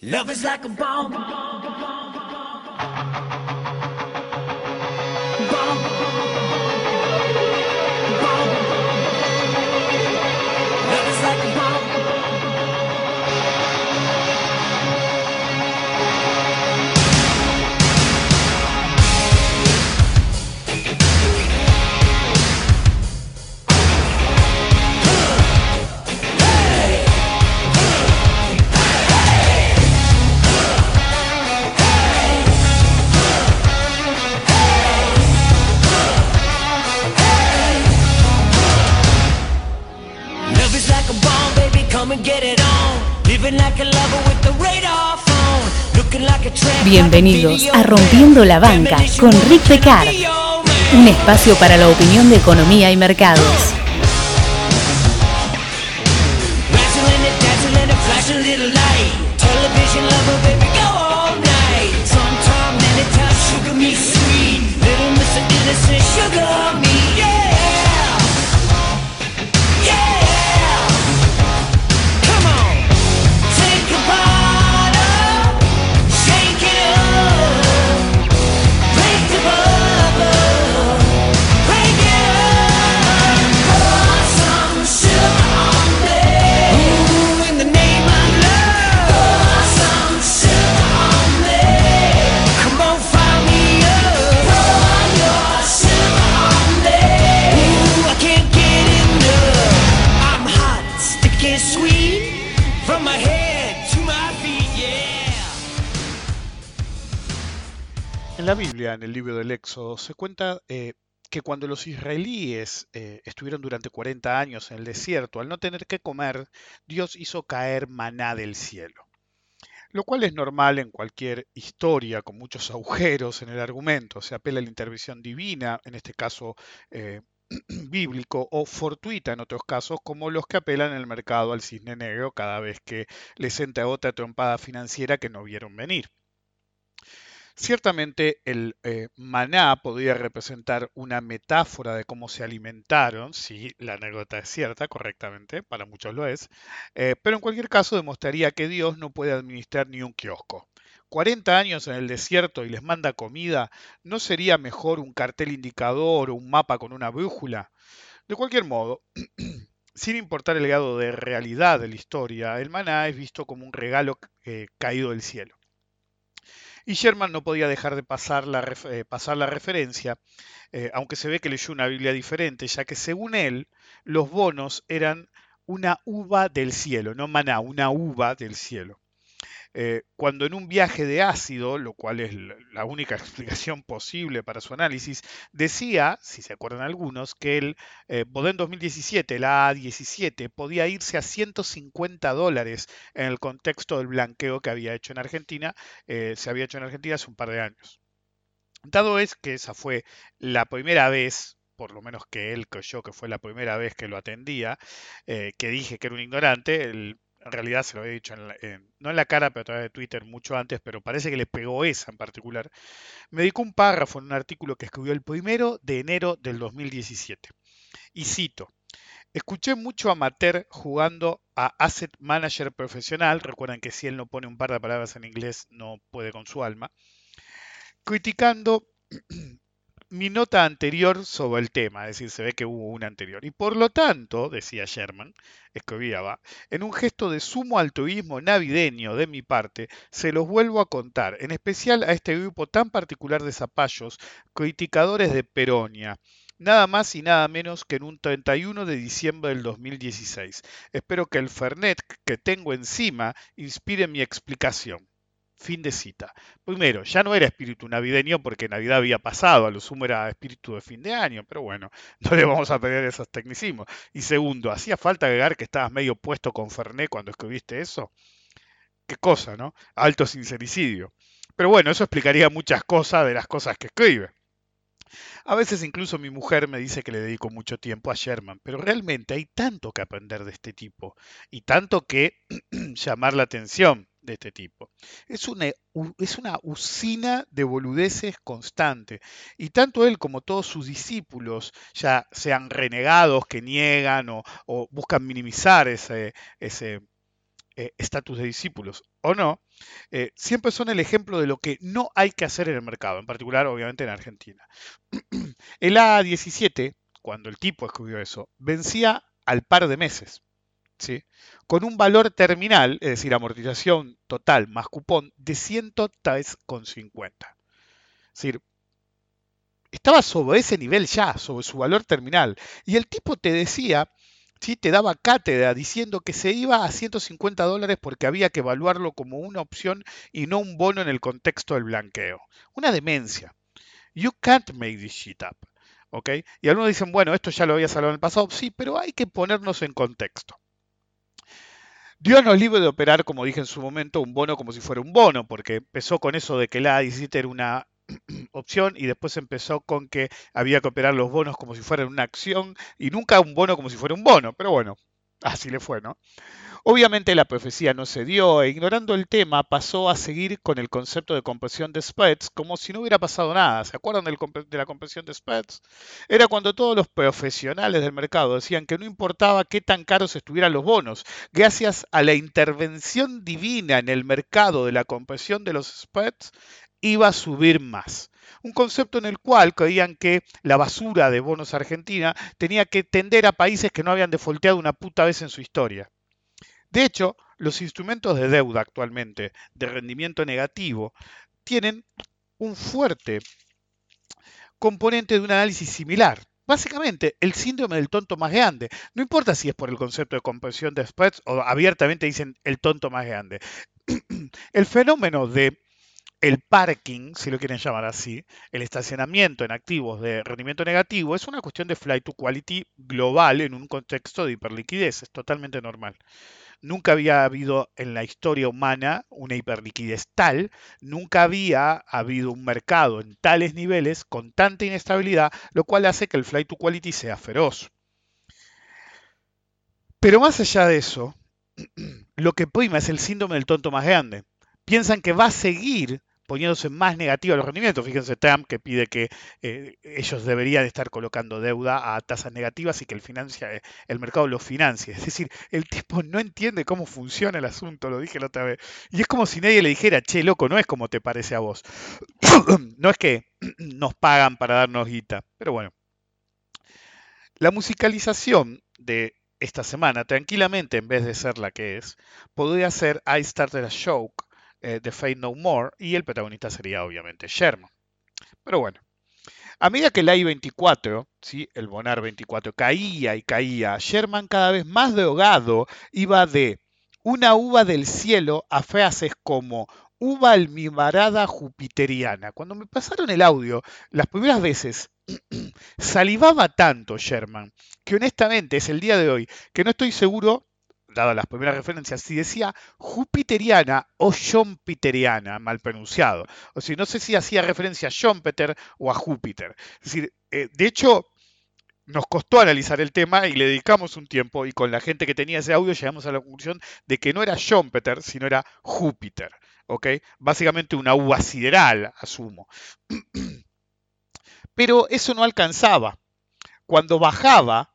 Love is like a bomb. Bienvenidos a Rompiendo la Banca con Rick Pecard. Un espacio para la opinión de economía y mercados. En el libro del Éxodo, se cuenta eh, que cuando los israelíes eh, estuvieron durante 40 años en el desierto, al no tener que comer, Dios hizo caer maná del cielo. Lo cual es normal en cualquier historia con muchos agujeros en el argumento. Se apela a la intervención divina, en este caso eh, bíblico, o fortuita en otros casos, como los que apelan en el mercado al cisne negro cada vez que les entra otra trompada financiera que no vieron venir. Ciertamente el eh, maná podría representar una metáfora de cómo se alimentaron, si la anécdota es cierta, correctamente, para muchos lo es, eh, pero en cualquier caso demostraría que Dios no puede administrar ni un kiosco. 40 años en el desierto y les manda comida, ¿no sería mejor un cartel indicador o un mapa con una brújula? De cualquier modo, sin importar el grado de realidad de la historia, el maná es visto como un regalo eh, caído del cielo. Y Sherman no podía dejar de pasar la, eh, pasar la referencia, eh, aunque se ve que leyó una Biblia diferente, ya que según él, los bonos eran una uva del cielo, no maná, una uva del cielo. Eh, cuando en un viaje de ácido, lo cual es la única explicación posible para su análisis, decía, si se acuerdan algunos, que el eh, Bodén 2017, la A17, podía irse a 150 dólares en el contexto del blanqueo que había hecho en Argentina, eh, se había hecho en Argentina hace un par de años. Dado es que esa fue la primera vez, por lo menos que él creyó que fue la primera vez que lo atendía, eh, que dije que era un ignorante, él en realidad se lo había dicho, no en la cara, pero a través de Twitter mucho antes, pero parece que le pegó esa en particular, me dedicó un párrafo en un artículo que escribió el primero de enero del 2017. Y cito, escuché mucho amateur jugando a Asset Manager profesional, recuerden que si él no pone un par de palabras en inglés no puede con su alma, criticando mi nota anterior sobre el tema, es decir, se ve que hubo una anterior. Y por lo tanto, decía Sherman, escribía, va, en un gesto de sumo altruismo navideño de mi parte, se los vuelvo a contar, en especial a este grupo tan particular de zapallos, criticadores de Peronia. Nada más y nada menos que en un 31 de diciembre del 2016. Espero que el Fernet que tengo encima inspire mi explicación. Fin de cita. Primero, ya no era espíritu navideño porque Navidad había pasado, a lo sumo era espíritu de fin de año, pero bueno, no le vamos a pedir esos tecnicismos. Y segundo, ¿hacía falta agregar que estabas medio puesto con Fernet cuando escribiste eso? Qué cosa, ¿no? Alto sincericidio. Pero bueno, eso explicaría muchas cosas de las cosas que escribe. A veces incluso mi mujer me dice que le dedico mucho tiempo a Sherman, pero realmente hay tanto que aprender de este tipo y tanto que llamar la atención de este tipo. Es una, es una usina de boludeces constante. Y tanto él como todos sus discípulos, ya sean renegados que niegan o, o buscan minimizar ese, ese, eh, estatus de discípulos o no, eh, siempre son el ejemplo de lo que no hay que hacer en el mercado, en particular obviamente en Argentina. el A17, cuando el tipo escribió eso, vencía al par de meses. ¿Sí? con un valor terminal, es decir, amortización total más cupón, de 103,50. Es decir, estaba sobre ese nivel ya, sobre su valor terminal. Y el tipo te decía, ¿sí? te daba cátedra diciendo que se iba a 150 dólares porque había que evaluarlo como una opción y no un bono en el contexto del blanqueo. Una demencia. You can't make this shit up. ¿ok? Y algunos dicen, bueno, esto ya lo había hablado en el pasado. Sí, pero hay que ponernos en contexto. Dios nos libre de operar, como dije en su momento, un bono como si fuera un bono, porque empezó con eso de que la A17 era una opción y después empezó con que había que operar los bonos como si fueran una acción y nunca un bono como si fuera un bono, pero bueno, así le fue, ¿no? Obviamente la profecía no se dio e ignorando el tema pasó a seguir con el concepto de compresión de spreads como si no hubiera pasado nada. ¿Se acuerdan de la compresión de spreads? Era cuando todos los profesionales del mercado decían que no importaba qué tan caros estuvieran los bonos, gracias a la intervención divina en el mercado de la compresión de los spreads, iba a subir más. Un concepto en el cual creían que la basura de bonos argentina tenía que tender a países que no habían defolteado una puta vez en su historia. De hecho, los instrumentos de deuda actualmente de rendimiento negativo tienen un fuerte componente de un análisis similar. Básicamente, el síndrome del tonto más grande. No importa si es por el concepto de compresión de spreads o abiertamente dicen el tonto más grande. El fenómeno de el parking, si lo quieren llamar así, el estacionamiento en activos de rendimiento negativo, es una cuestión de flight to quality global en un contexto de hiperliquidez. Es totalmente normal. Nunca había habido en la historia humana una hiperliquidez tal, nunca había habido un mercado en tales niveles con tanta inestabilidad, lo cual hace que el flight to quality sea feroz. Pero más allá de eso, lo que prima es el síndrome del tonto más grande. Piensan que va a seguir poniéndose más negativo los rendimientos. Fíjense Trump que pide que eh, ellos deberían estar colocando deuda a tasas negativas y que el, financia, eh, el mercado lo financie. Es decir, el tipo no entiende cómo funciona el asunto, lo dije la otra vez. Y es como si nadie le dijera, che, loco, no es como te parece a vos. no es que nos pagan para darnos guita, pero bueno. La musicalización de esta semana, tranquilamente, en vez de ser la que es, podría ser I Started a Joke eh, The Fate No More y el protagonista sería obviamente Sherman. Pero bueno, a medida que el I-24, ¿sí? el Bonar 24, caía y caía, Sherman cada vez más drogado iba de una uva del cielo a frases como uva almibarada jupiteriana. Cuando me pasaron el audio, las primeras veces salivaba tanto Sherman que honestamente es el día de hoy que no estoy seguro dadas las primeras referencias, si decía Jupiteriana o Schumpeteriana, mal pronunciado. O sea, no sé si hacía referencia a Schumpeter o a Júpiter. Es decir, eh, de hecho, nos costó analizar el tema y le dedicamos un tiempo y con la gente que tenía ese audio llegamos a la conclusión de que no era Schumpeter, sino era Júpiter. ¿ok? Básicamente una uva sideral, asumo. Pero eso no alcanzaba. Cuando bajaba,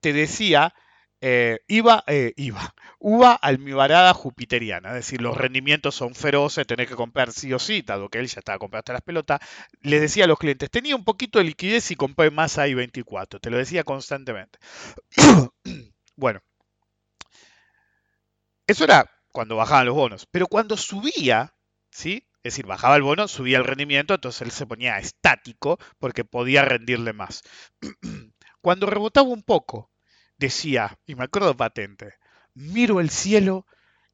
te decía eh, iba, eh, iba, uva almibarada jupiteriana, es decir, los rendimientos son feroces, tenés que comprar sí o sí, dado que él ya estaba comprando hasta las pelotas, le decía a los clientes, tenía un poquito de liquidez y compré más i 24, te lo decía constantemente. bueno, eso era cuando bajaban los bonos, pero cuando subía, ¿sí? Es decir, bajaba el bono, subía el rendimiento, entonces él se ponía estático porque podía rendirle más. Cuando rebotaba un poco decía, y me acuerdo patente, miro el cielo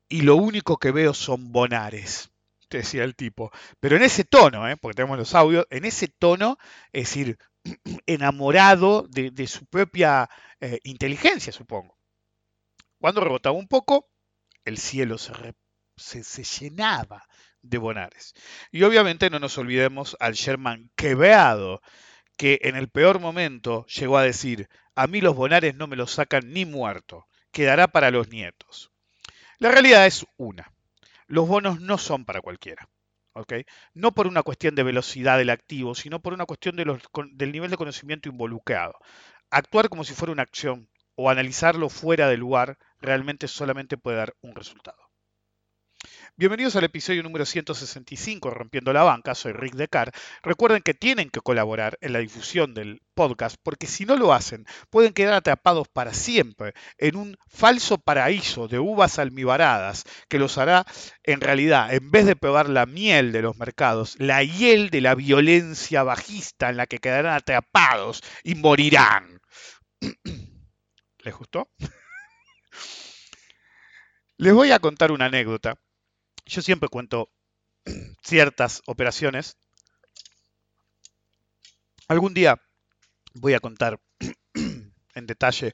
y lo único que veo son bonares, decía el tipo. Pero en ese tono, ¿eh? porque tenemos los audios, en ese tono, es decir, enamorado de, su propia eh, inteligencia, supongo. Cuando rebotaba un poco, el cielo se, se, se, llenaba de bonares. Y obviamente no nos olvidemos al Sherman quebrado, que en el peor momento llegó a decir, a mí los bonares no me los sacan ni muerto, quedará para los nietos. La realidad es una, los bonos no son para cualquiera. No por una cuestión de velocidad del activo, sino por una cuestión de del nivel de conocimiento involucrado. Actuar como si fuera una acción o analizarlo fuera de lugar realmente solamente puede dar un resultado. Bienvenidos al episodio número 165 Rompiendo la Banca, soy Rick Decar. Recuerden que tienen que colaborar en la difusión del podcast porque si no lo hacen pueden quedar atrapados para siempre en un falso paraíso de uvas almibaradas que los hará en realidad, en vez de probar la miel de los mercados, la hiel de la violencia bajista en la que quedarán atrapados y morirán. ¿Les gustó? Les voy a contar una anécdota yo siempre cuento ciertas operaciones. Algún día voy a contar en detalle,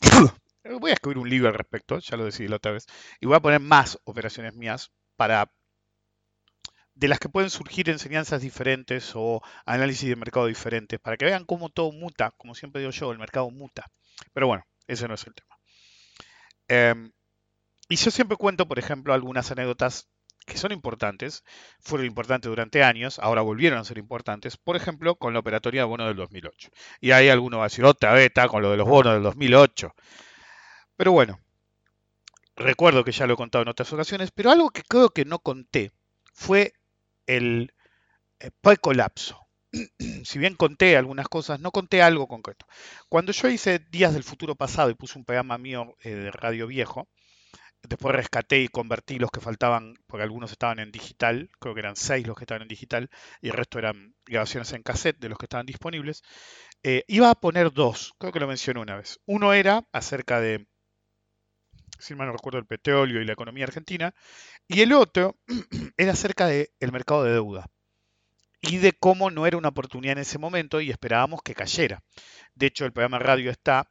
voy a escribir un libro al respecto, ya lo decidí la otra vez, y voy a poner más operaciones mías para de las que pueden surgir enseñanzas diferentes o análisis de mercado diferentes, para que vean cómo todo muta, como siempre digo yo, el mercado muta. Pero bueno, ese no es el tema. Eh, y yo siempre cuento, por ejemplo, algunas anécdotas que son importantes, fueron importantes durante años, ahora volvieron a ser importantes, por ejemplo, con la operatoria de bonos del 2008. Y ahí alguno va a decir, otra vez con lo de los bonos del 2008. Pero bueno, recuerdo que ya lo he contado en otras ocasiones, pero algo que creo que no conté fue el eh, colapso. si bien conté algunas cosas, no conté algo concreto. Cuando yo hice Días del Futuro Pasado y puse un programa mío eh, de radio viejo, Después rescaté y convertí los que faltaban, porque algunos estaban en digital, creo que eran seis los que estaban en digital, y el resto eran grabaciones en cassette de los que estaban disponibles. Eh, iba a poner dos, creo que lo mencioné una vez. Uno era acerca de, si mal no recuerdo, el petróleo y la economía argentina, y el otro era acerca del mercado de deuda y de cómo no era una oportunidad en ese momento y esperábamos que cayera. De hecho, el programa radio está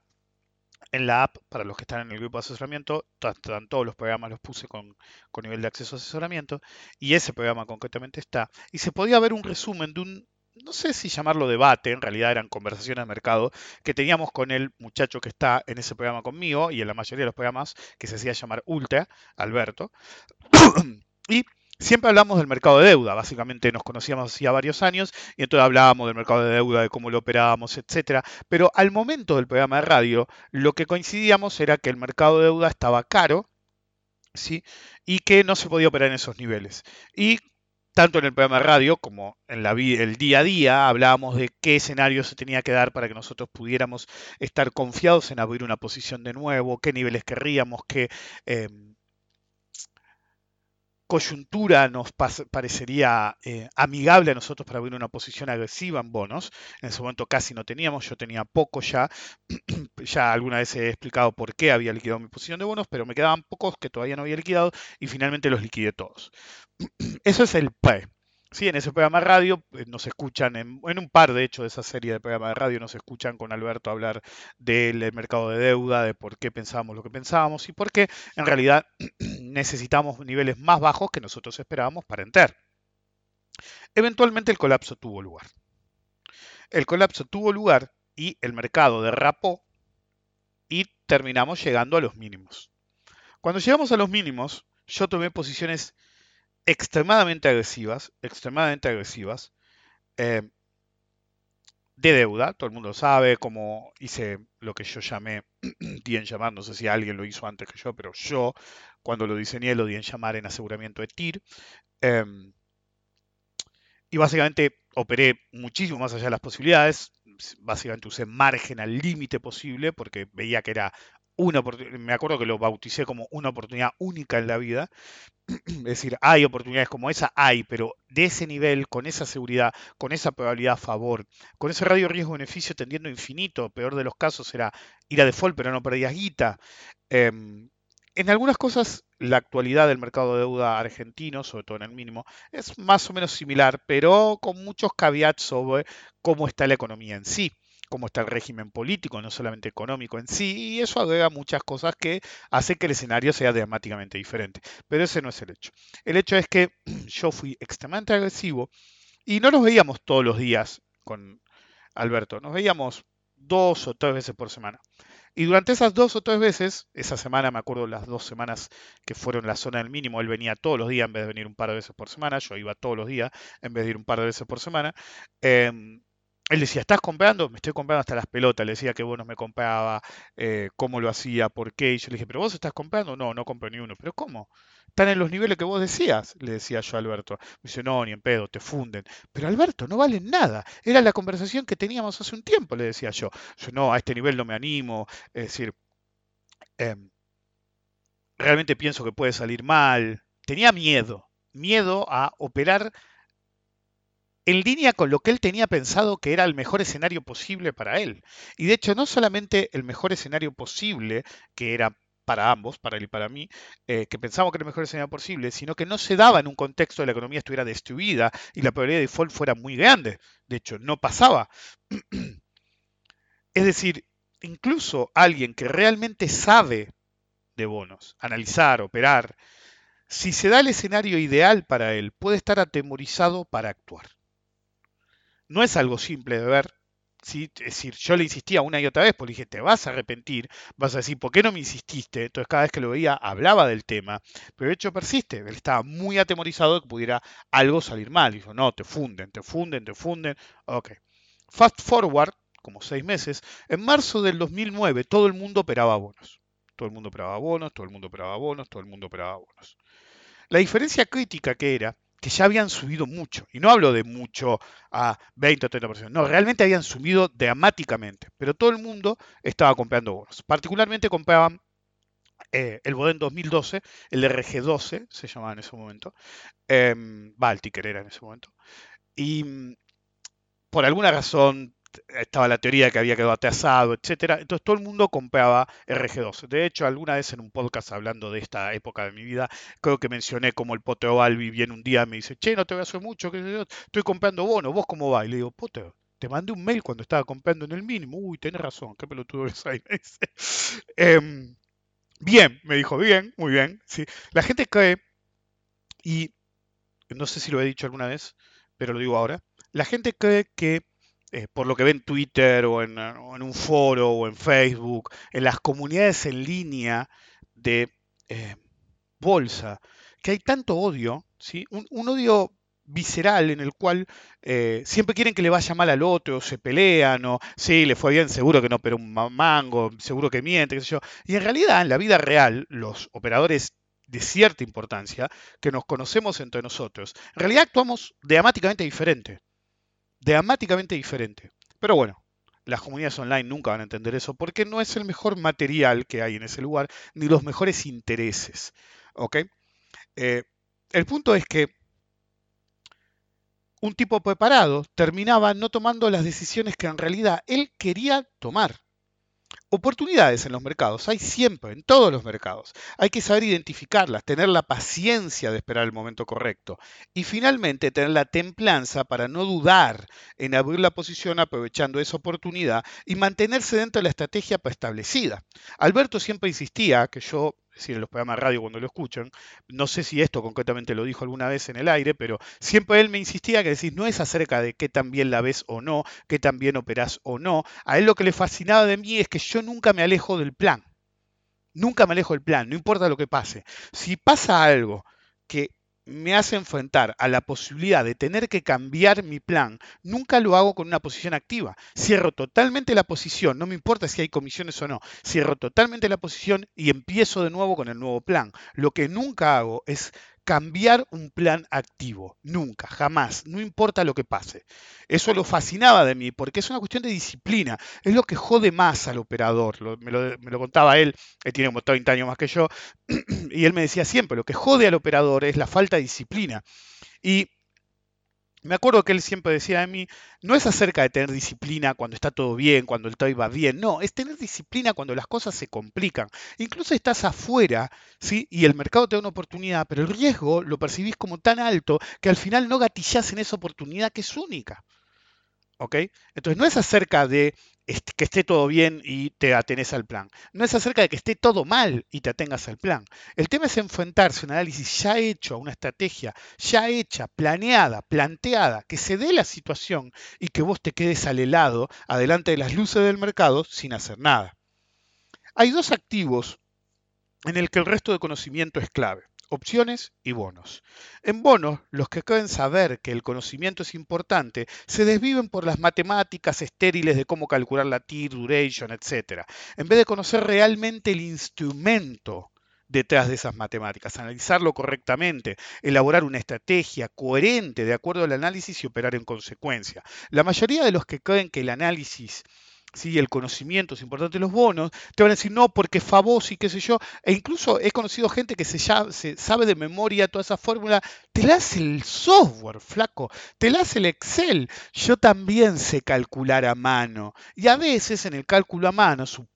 en la app, para los que están en el grupo de asesoramiento, están todos los programas los puse con, nivel de acceso a asesoramiento, y ese programa concretamente está. Y se podía ver un resumen de un, no sé si llamarlo debate, en realidad eran conversaciones de mercado, que teníamos con el muchacho que está en ese programa conmigo y en la mayoría de los programas que se hacía llamar Ultra, Alberto. y Siempre hablamos del mercado de deuda, básicamente nos conocíamos hacía varios años y entonces hablábamos del mercado de deuda, de cómo lo operábamos, etcétera. Pero al momento del programa de radio, lo que coincidíamos era que el mercado de deuda estaba caro, ¿sí? Y que no se podía operar en esos niveles. Y tanto en el programa de radio como en la el día a día hablábamos de qué escenario se tenía que dar para que nosotros pudiéramos estar confiados en abrir una posición de nuevo, qué niveles querríamos, qué... Em, coyuntura nos parecería eh, amigable a nosotros para abrir una posición agresiva en bonos. En ese momento casi no teníamos, yo tenía poco ya. ya alguna vez he explicado por qué había liquidado mi posición de bonos, pero me quedaban pocos que todavía no había liquidado y finalmente los liquidé todos. Eso es el pre. Sí, en ese programa de radio eh, nos escuchan, en, un par de hecho de esa serie de programas de radio, nos escuchan con Alberto hablar del mercado de deuda, de por qué pensábamos lo que pensábamos y por qué en realidad necesitamos niveles más bajos que nosotros esperábamos para entrar. Eventualmente el colapso tuvo lugar. El colapso tuvo lugar y el mercado derrapó y terminamos llegando a los mínimos. Cuando llegamos a los mínimos, yo tomé posiciones extremadamente agresivas, extremadamente agresivas, eh, de deuda, todo el mundo sabe cómo hice lo que yo llamé di en llamar, no sé si alguien lo hizo antes que yo, pero yo cuando lo diseñé lo di en llamar en aseguramiento de TIR. Em, y básicamente operé muchísimo más allá de las posibilidades, básicamente usé margen al límite posible porque veía que era una me acuerdo que lo bauticé como una oportunidad única en la vida. Es decir, hay oportunidades como esa, hay, pero de ese nivel, con esa seguridad, con esa probabilidad a favor, con ese radio riesgo-beneficio tendiendo infinito, peor de los casos era ir a default, pero no perdías guita. Em, en algunas cosas, la actualidad del mercado de deuda argentino, sobre todo en el mínimo, es más o menos similar, pero con muchos caveats sobre cómo está la economía en sí cómo está el régimen político, no solamente económico en sí, y eso agrega muchas cosas que hace que el escenario sea dramáticamente diferente. Pero ese no es el hecho. El hecho es que yo fui extremadamente agresivo y no nos veíamos todos los días con Alberto, nos veíamos dos o tres veces por semana. Y durante esas dos o tres veces, esa semana, me acuerdo las dos semanas que fueron la zona del mínimo, él venía todos los días en vez de venir un par de veces por semana, yo iba todos los días en vez de ir un par de veces por semana. Em, él decía, ¿estás comprando? Me estoy comprando hasta las pelotas. Le decía qué bonos me compraba, eh, cómo lo hacía, por qué. Y yo le dije, ¿pero vos estás comprando? No, no compro ni uno. ¿Pero cómo? Están en los niveles que vos decías, le decía yo a Alberto. Me dice, no, ni en pedo, te funden. Pero Alberto, no valen nada. Era la conversación que teníamos hace un tiempo, le decía yo. Yo no, a este nivel no me animo. Es decir, em, realmente pienso que puede salir mal. Tenía miedo, miedo a operar en línea con lo que él tenía pensado que era el mejor escenario posible para él. Y de hecho, no solamente el mejor escenario posible, que era para ambos, para él y para mí, eh, que pensábamos que era el mejor escenario posible, sino que no se daba en un contexto de la economía estuviera destruida y la probabilidad de default fuera muy grande. De hecho, no pasaba. es decir, incluso alguien que realmente sabe de bonos, analizar, operar, si se da el escenario ideal para él, puede estar atemorizado para actuar. No es algo simple de ver. Es decir, yo le insistía una y otra vez, porque dije, te vas a arrepentir, vas a decir, ¿por qué no me insististe? Entonces cada vez que lo veía hablaba del tema, pero de hecho persiste, él estaba muy atemorizado de que pudiera algo salir mal. Dijo, no, te funden, te funden, te funden. Ok. Fast forward, como seis meses, en marzo del 2009 todo el mundo operaba bonos. Todo el mundo operaba bonos, todo el mundo operaba bonos, todo el mundo operaba bonos. La diferencia crítica que era que ya habían subido mucho, y no hablo de mucho a 20 o 30%, no, realmente habían subido dramáticamente, pero todo el mundo estaba comprando bonos. Particularmente compraban eh, el Boden 2012, el RG12 se llamaba en ese momento, eh, Baltiker era en ese momento, y mm, por alguna razón estaba la teoría que había quedado atrasado, etcétera. Entonces todo el mundo compraba RG2. De hecho, alguna vez en un podcast hablando de esta época de mi vida, creo que mencioné como el Poteo Albi viene un día y me dice, che, no te voy a hacer mucho, que estoy comprando bonos, ¿vos cómo va? Y le digo, Poteo, te mandé un mail cuando estaba comprando en el mínimo. Uy, tenés razón, qué pelotudo es ahí. eh, bien, me dijo, bien, muy bien. Sí. La gente cree, y no sé si lo he dicho alguna vez, pero lo digo ahora, la gente cree que eh, por lo que ve en Twitter o en, o en, un foro o en Facebook, en las comunidades en línea de eh, bolsa, que hay tanto odio, ¿sí? un, odio visceral en el cual eh, siempre quieren que le vaya mal al otro, se pelean, o sí, le fue bien, seguro que no, pero un mango, seguro que miente, qué sé yo. Y en realidad, en la vida real, los operadores de cierta importancia, que nos conocemos entre nosotros, en realidad actuamos dramáticamente diferente dramáticamente diferente. Pero bueno, las comunidades online nunca van a entender eso porque no es el mejor material que hay en ese lugar, ni los mejores intereses. ¿Ok? Eh, el punto es que un tipo preparado terminaba no tomando las decisiones que en realidad él quería tomar. Oportunidades en los mercados, hay siempre, en todos los mercados. Hay que saber identificarlas, tener la paciencia de esperar el momento correcto y finalmente tener la templanza para no dudar en abrir la posición aprovechando esa oportunidad y mantenerse dentro de la estrategia preestablecida. Alberto siempre insistía, que yo es decir, en los programas de radio cuando lo escuchan, no sé si esto concretamente lo dijo alguna vez en el aire, pero siempre él me insistía que decís, no es acerca de qué tan bien la ves o no, qué tan bien operás o no. A él lo que le fascinaba de mí es que yo nunca me alejo del plan. Nunca me alejo del plan, no importa lo que pase. Si pasa algo que me hace enfrentar a la posibilidad de tener que cambiar mi plan, nunca lo hago con una posición activa. Cierro totalmente la posición, no me importa si hay comisiones o no, cierro totalmente la posición y empiezo de nuevo con el nuevo plan. Lo que nunca hago es cambiar un plan activo. Nunca, jamás, no importa lo que pase. Eso lo fascinaba de mí, porque es una cuestión de disciplina. Es lo que jode más al operador. Lo, me, lo, contaba él, él tiene como 30 años más que yo, y él me decía siempre, lo que jode al operador es la falta de disciplina. Y me acuerdo que él siempre decía de mí, no es acerca de tener disciplina cuando está todo bien, cuando el trade va bien, no, es tener disciplina cuando las cosas se complican. Incluso estás afuera, ¿sí? Y el mercado te da una oportunidad, pero el riesgo lo percibís como tan alto que al final no gatillás en esa oportunidad que es única. ¿Ok? Entonces no es acerca de que esté todo bien y te atenés al plan. No es acerca de que esté todo mal y te atengas al plan. El tema es enfrentarse a un análisis ya hecho, a una estrategia ya hecha, planeada, planteada, que se dé la situación y que vos te quedes al helado, adelante de las luces del mercado, sin hacer nada. Hay dos activos en el que el resto de conocimiento es clave. Opciones y bonos. En bonos, los que creen saber que el conocimiento es importante se desviven por las matemáticas estériles de cómo calcular la TIR, duration, etc. En vez de conocer realmente el instrumento detrás de esas matemáticas, analizarlo correctamente, elaborar una estrategia coherente de acuerdo al análisis y operar en consecuencia. La mayoría de los que creen que el análisis ¿sí? el conocimiento es importante, los bonos, te van a decir no porque Favos y qué sé yo, e incluso he conocido gente que se, ya, se sabe de memoria toda esa fórmula, te la hace el software, flaco, te la hace el Excel. Yo también sé calcular a mano, y a veces en el cálculo a mano, su-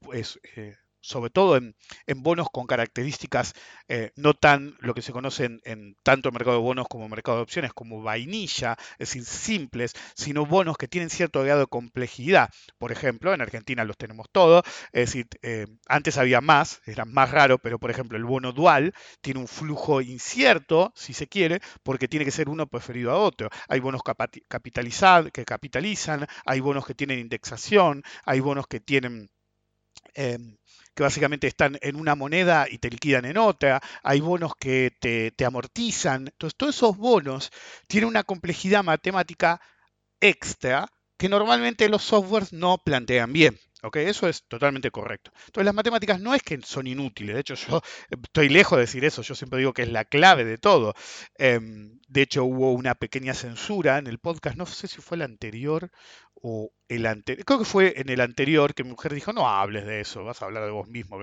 sobre todo en, bonos con características eh, no tan lo que se conoce en, tanto mercado de bonos como mercado de opciones, como vainilla, es decir, simples, sino bonos que tienen cierto grado de complejidad. Por ejemplo, en Argentina los tenemos todos, es decir, eh, antes había más, era más raro, pero por ejemplo el bono dual tiene un flujo incierto, si se quiere, porque tiene que ser uno preferido a otro. Hay bonos capati- capitaliza- que capitalizan, hay bonos que tienen indexación, hay bonos que tienen em, que básicamente están en una moneda y te liquidan en otra, hay bonos que te, te amortizan, entonces todos esos bonos tienen una complejidad matemática extra que normalmente los softwares no plantean bien. ¿ok? Eso es totalmente correcto. Entonces las matemáticas no es que son inútiles, de hecho yo estoy lejos de decir eso, yo siempre digo que es la clave de todo. Em, de hecho hubo una pequeña censura en el podcast, no sé si fue el anterior o el anterior, creo que fue en el anterior que mi mujer dijo, no hables de eso, vas a hablar de vos mismo.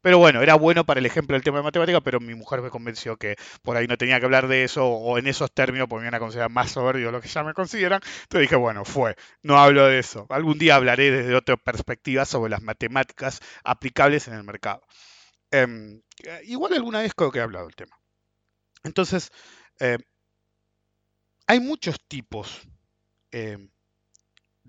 Pero bueno, era bueno para el ejemplo del tema de matemática, pero mi mujer me convenció que por ahí no tenía que hablar de eso o en esos términos porque me iban a considerar más soberbio lo que ya me consideran. Entonces dije, bueno, fue, no hablo de eso. Algún día hablaré desde otra perspectiva sobre las matemáticas aplicables en el mercado. Em, eh, igual alguna vez creo que he hablado del tema. Entonces, eh, hay muchos tipos em,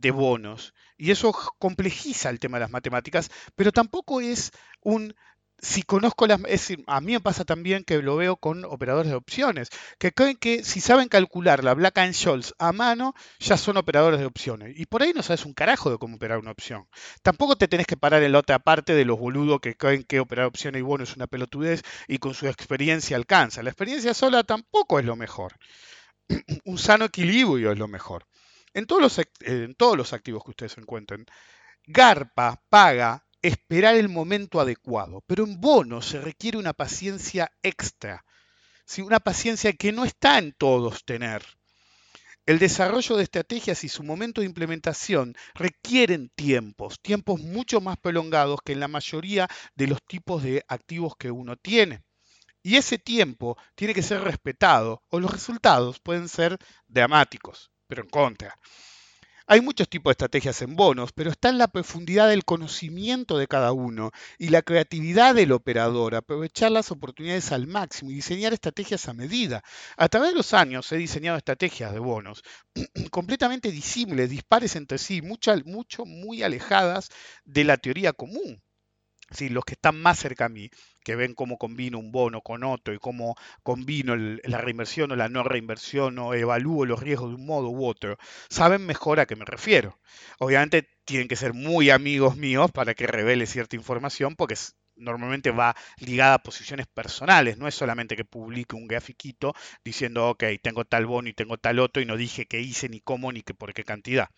de bonos y eso complejiza el tema de las matemáticas, pero tampoco es un... Si conozco las... Es a mí me pasa también que lo veo con operadores de opciones, que creen que si saben calcular la Black and Scholes a mano, ya son operadores de opciones. Y por ahí no sabes un carajo de cómo operar una opción. Tampoco te tenés que parar en la otra parte de los boludos que creen que operar opciones y bonos es una pelotudez y con su experiencia alcanza. La experiencia sola tampoco es lo mejor. Un sano equilibrio es lo mejor. En todos los, en todos los activos que ustedes encuentren, Garpa paga esperar el momento adecuado, pero en bonos se requiere una paciencia extra, ¿sí? una paciencia que no está en todos tener. El desarrollo de estrategias y su momento de implementación requieren tiempos, tiempos mucho más prolongados que en la mayoría de los tipos de activos que uno tiene. Y ese tiempo tiene que ser respetado o los resultados pueden ser dramáticos, pero en contra. Hay muchos tipos de estrategias en bonos, pero está en la profundidad del conocimiento de cada uno y la creatividad del operador, aprovechar las oportunidades al máximo y diseñar estrategias a medida. A través de los años he diseñado estrategias de bonos completamente disímiles, dispares entre sí, mucho, mucho muy alejadas de la teoría común. Sí, los que están más cerca a mí, que ven cómo combino un bono con otro y cómo combino la reinversión o la no reinversión o evalúo los riesgos de un modo u otro, saben mejor a qué me refiero. Obviamente tienen que ser muy amigos míos para que revele cierta información porque normalmente va ligada a posiciones personales, no es solamente que publique un grafiquito diciendo, ok, tengo tal bono y tengo tal otro y no dije qué hice ni cómo ni por qué cantidad.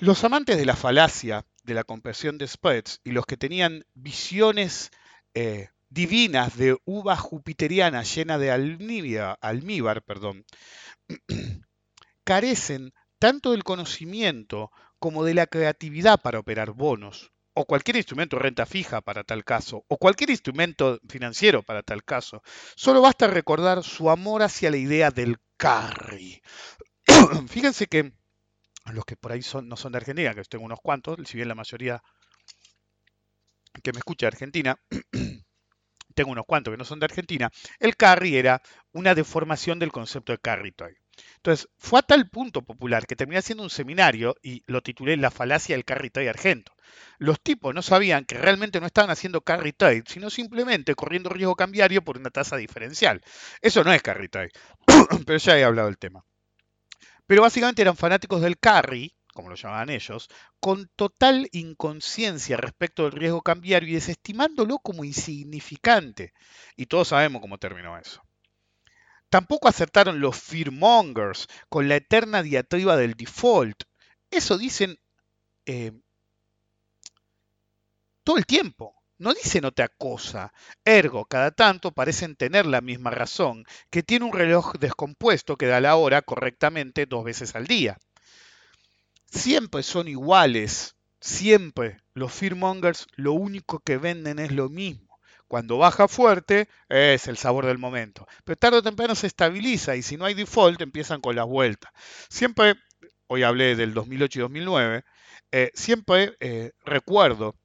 Los amantes de la falacia de la compresión de spreads y los que tenían visiones eh, divinas de uva jupiteriana llena de almíbar, almíbar perdón, carecen tanto del conocimiento como de la creatividad para operar bonos, o cualquier instrumento de renta fija para tal caso, o cualquier instrumento financiero para tal caso. Solo basta recordar su amor hacia la idea del carry. Fíjense que los que por ahí son, no son de Argentina, que tengo unos cuantos, si bien la mayoría que me escucha de Argentina, tengo unos cuantos que no son de Argentina, el carry era una deformación del concepto de carry trade. Entonces, fue a tal punto popular que terminé haciendo un seminario y lo titulé La falacia del carry trade argento. Los tipos no sabían que realmente no estaban haciendo carry trade, sino simplemente corriendo riesgo cambiario por una tasa diferencial. Eso no es carry trade, pero ya he hablado del tema. Pero básicamente eran fanáticos del carry, como lo llamaban ellos, con total inconsciencia respecto del riesgo cambiario y desestimándolo como insignificante. Y todos sabemos cómo terminó eso. Tampoco acertaron los fearmongers con la eterna diatriba del default. Eso dicen eh, todo el tiempo. No dicen otra cosa. Ergo, cada tanto parecen tener la misma razón, que tiene un reloj descompuesto que da la hora correctamente dos veces al día. Siempre son iguales. Siempre. Los fearmongers lo único que venden es lo mismo. Cuando baja fuerte es el sabor del momento. Pero tarde o temprano se estabiliza y si no hay default empiezan con las vueltas. Siempre, hoy hablé del 2008 y 2009, eh, siempre eh, recuerdo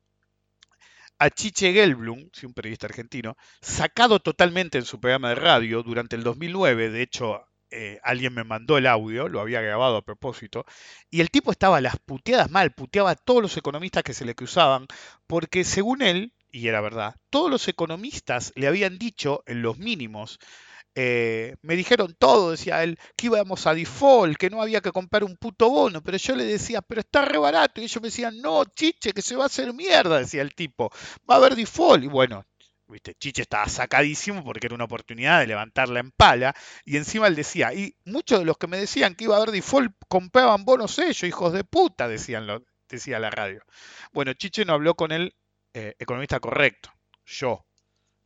a Chiche Gelblum, un periodista argentino, sacado totalmente en su programa de radio durante el 2009, de hecho eh, alguien me mandó el audio, lo había grabado a propósito, y el tipo estaba las puteadas mal, puteaba a todos los economistas que se le cruzaban, porque según él, y era verdad, todos los economistas le habían dicho en los mínimos, eh, me dijeron todo, decía él, que íbamos a default, que no había que comprar un puto bono, pero yo le decía, pero está re barato, y ellos me decían, no, chiche, que se va a hacer mierda, decía el tipo, va a haber default, y bueno, viste, Chiche estaba sacadísimo porque era una oportunidad de levantarla en pala, y encima él decía, y muchos de los que me decían que iba a haber default compraban bonos ellos, hijos de puta, decían decía la radio. Bueno, Chiche no habló con el eh, economista correcto, yo,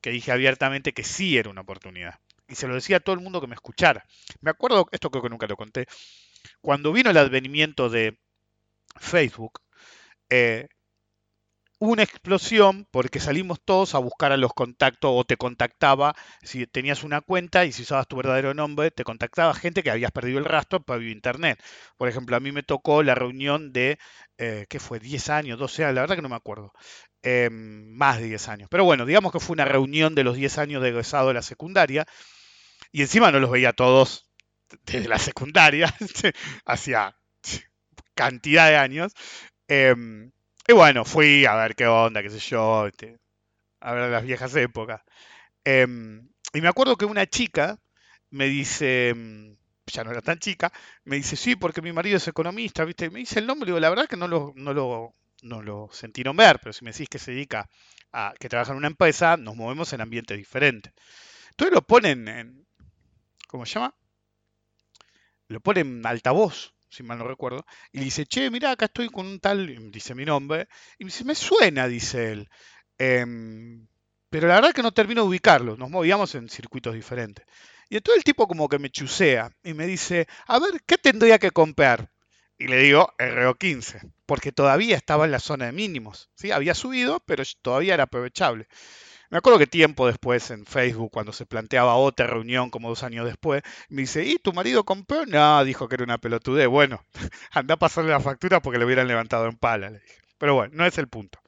que dije abiertamente que sí era una oportunidad y se lo decía a todo el mundo que me escuchara. Me acuerdo, esto creo que nunca lo conté, cuando vino el advenimiento de Facebook, eh, hubo una explosión porque salimos todos a buscar a los contactos o te contactaba, si tenías una cuenta y si usabas tu verdadero nombre, te contactaba gente que habías perdido el rastro para internet. Por ejemplo, a mí me tocó la reunión de, eh, ¿qué fue? 10 años, 12 años, la verdad que no me acuerdo. Eh, más de 10 años. Pero bueno, digamos que fue una reunión de los 10 años de egresado de la secundaria y encima no los veía todos desde la secundaria, hacía cantidad de años. Em, y bueno, fui a ver qué onda, qué sé yo, este, a ver las viejas épocas. Em, y me acuerdo que una chica me dice, em, ya no era tan chica, me dice, sí, porque mi marido es economista, ¿viste? Me dice el nombre, digo, la verdad que no lo, no lo, no lo sentí nombrar, pero si me decís que se dedica a que trabaja en una empresa, nos movemos en ambientes diferentes. Entonces lo ponen en, ¿cómo se llama? Lo pone en altavoz, si mal no recuerdo, y le dice, che, mira, acá estoy con un tal, dice mi nombre, y me dice, me suena, dice él. Em, pero la verdad que no termino de ubicarlo, nos movíamos en circuitos diferentes. Y entonces el tipo como que me chusea y me dice, a ver, ¿qué tendría que comprar? Y le digo, RO15, porque todavía estaba en la zona de mínimos. ¿sí? Había subido, pero todavía era aprovechable. Me acuerdo que tiempo después en Facebook, cuando se planteaba otra reunión, como dos años después, me dice, ¿y tu marido compró? No, dijo que era una pelotudez. Bueno, anda a pasarle la factura porque le hubieran levantado en pala, le dije. Pero bueno, no es el punto.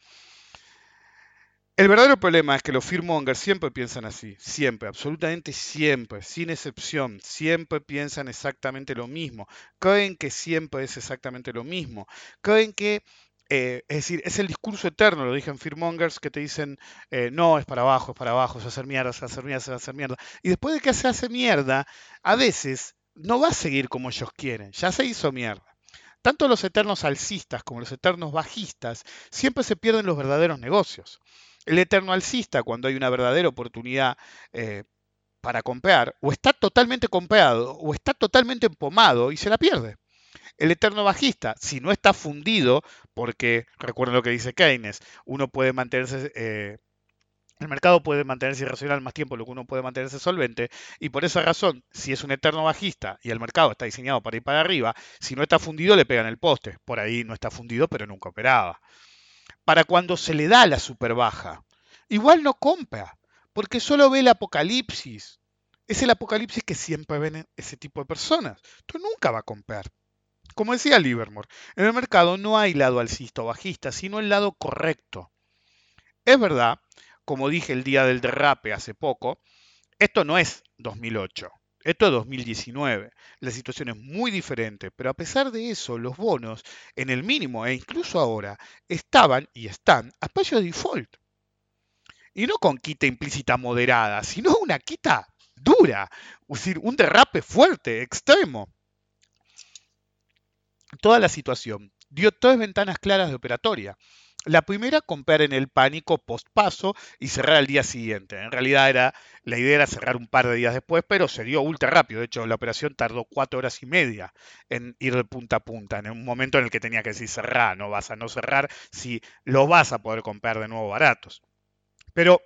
El verdadero problema es que los fearmongers siempre piensan así, siempre, absolutamente siempre, sin excepción, siempre piensan exactamente lo mismo, creen que siempre es exactamente lo mismo, creen que eh, es decir, es el discurso eterno, lo dije en Fearmongers, que te dicen, eh, no, es para abajo, es para abajo, se hacer mierda, se hacer mierda, se hacer mierda. Y después de que se hace mierda, a veces no va a seguir como ellos quieren, ya se hizo mierda. Tanto los eternos alcistas como los eternos bajistas siempre se pierden los verdaderos negocios. El eterno alcista, cuando hay una verdadera oportunidad eh, para comprar, o está totalmente comprado, o está totalmente empomado y se la pierde el eterno bajista, si no está fundido, porque recuerden lo que dice Keynes, uno puede mantenerse, eh, el mercado puede mantenerse irracional más tiempo lo que uno puede mantenerse solvente, y por esa razón, si es un eterno bajista y el mercado está diseñado para ir para arriba, si no está fundido le pegan el poste, por ahí no está fundido pero nunca operaba. Para cuando se le da la super baja, igual no compra, porque solo ve el apocalipsis. Es el apocalipsis que siempre ven ese tipo de personas. Tú nunca va a comprar. Como decía Livermore, en el mercado no hay lado alcista o bajista, sino el lado correcto. Es verdad, como dije el día del derrape hace poco, esto no es 2008, esto es 2019. La situación es muy diferente, pero a pesar de eso, los bonos, en el mínimo e incluso ahora, estaban y están a precio de default. Y no con quita implícita moderada, sino una quita dura, es decir, un derrape fuerte, extremo. Toda la situación. Dio tres ventanas claras de operatoria. La primera, comprar en el pánico post paso y cerrar al día siguiente. En realidad era, la idea era cerrar un par de días después, pero se dio ultra rápido. De hecho, la operación tardó cuatro horas y media en ir de punta a punta, en un momento en el que tenía que decir cerrar, no vas a no cerrar si lo vas a poder comprar de nuevo baratos. Pero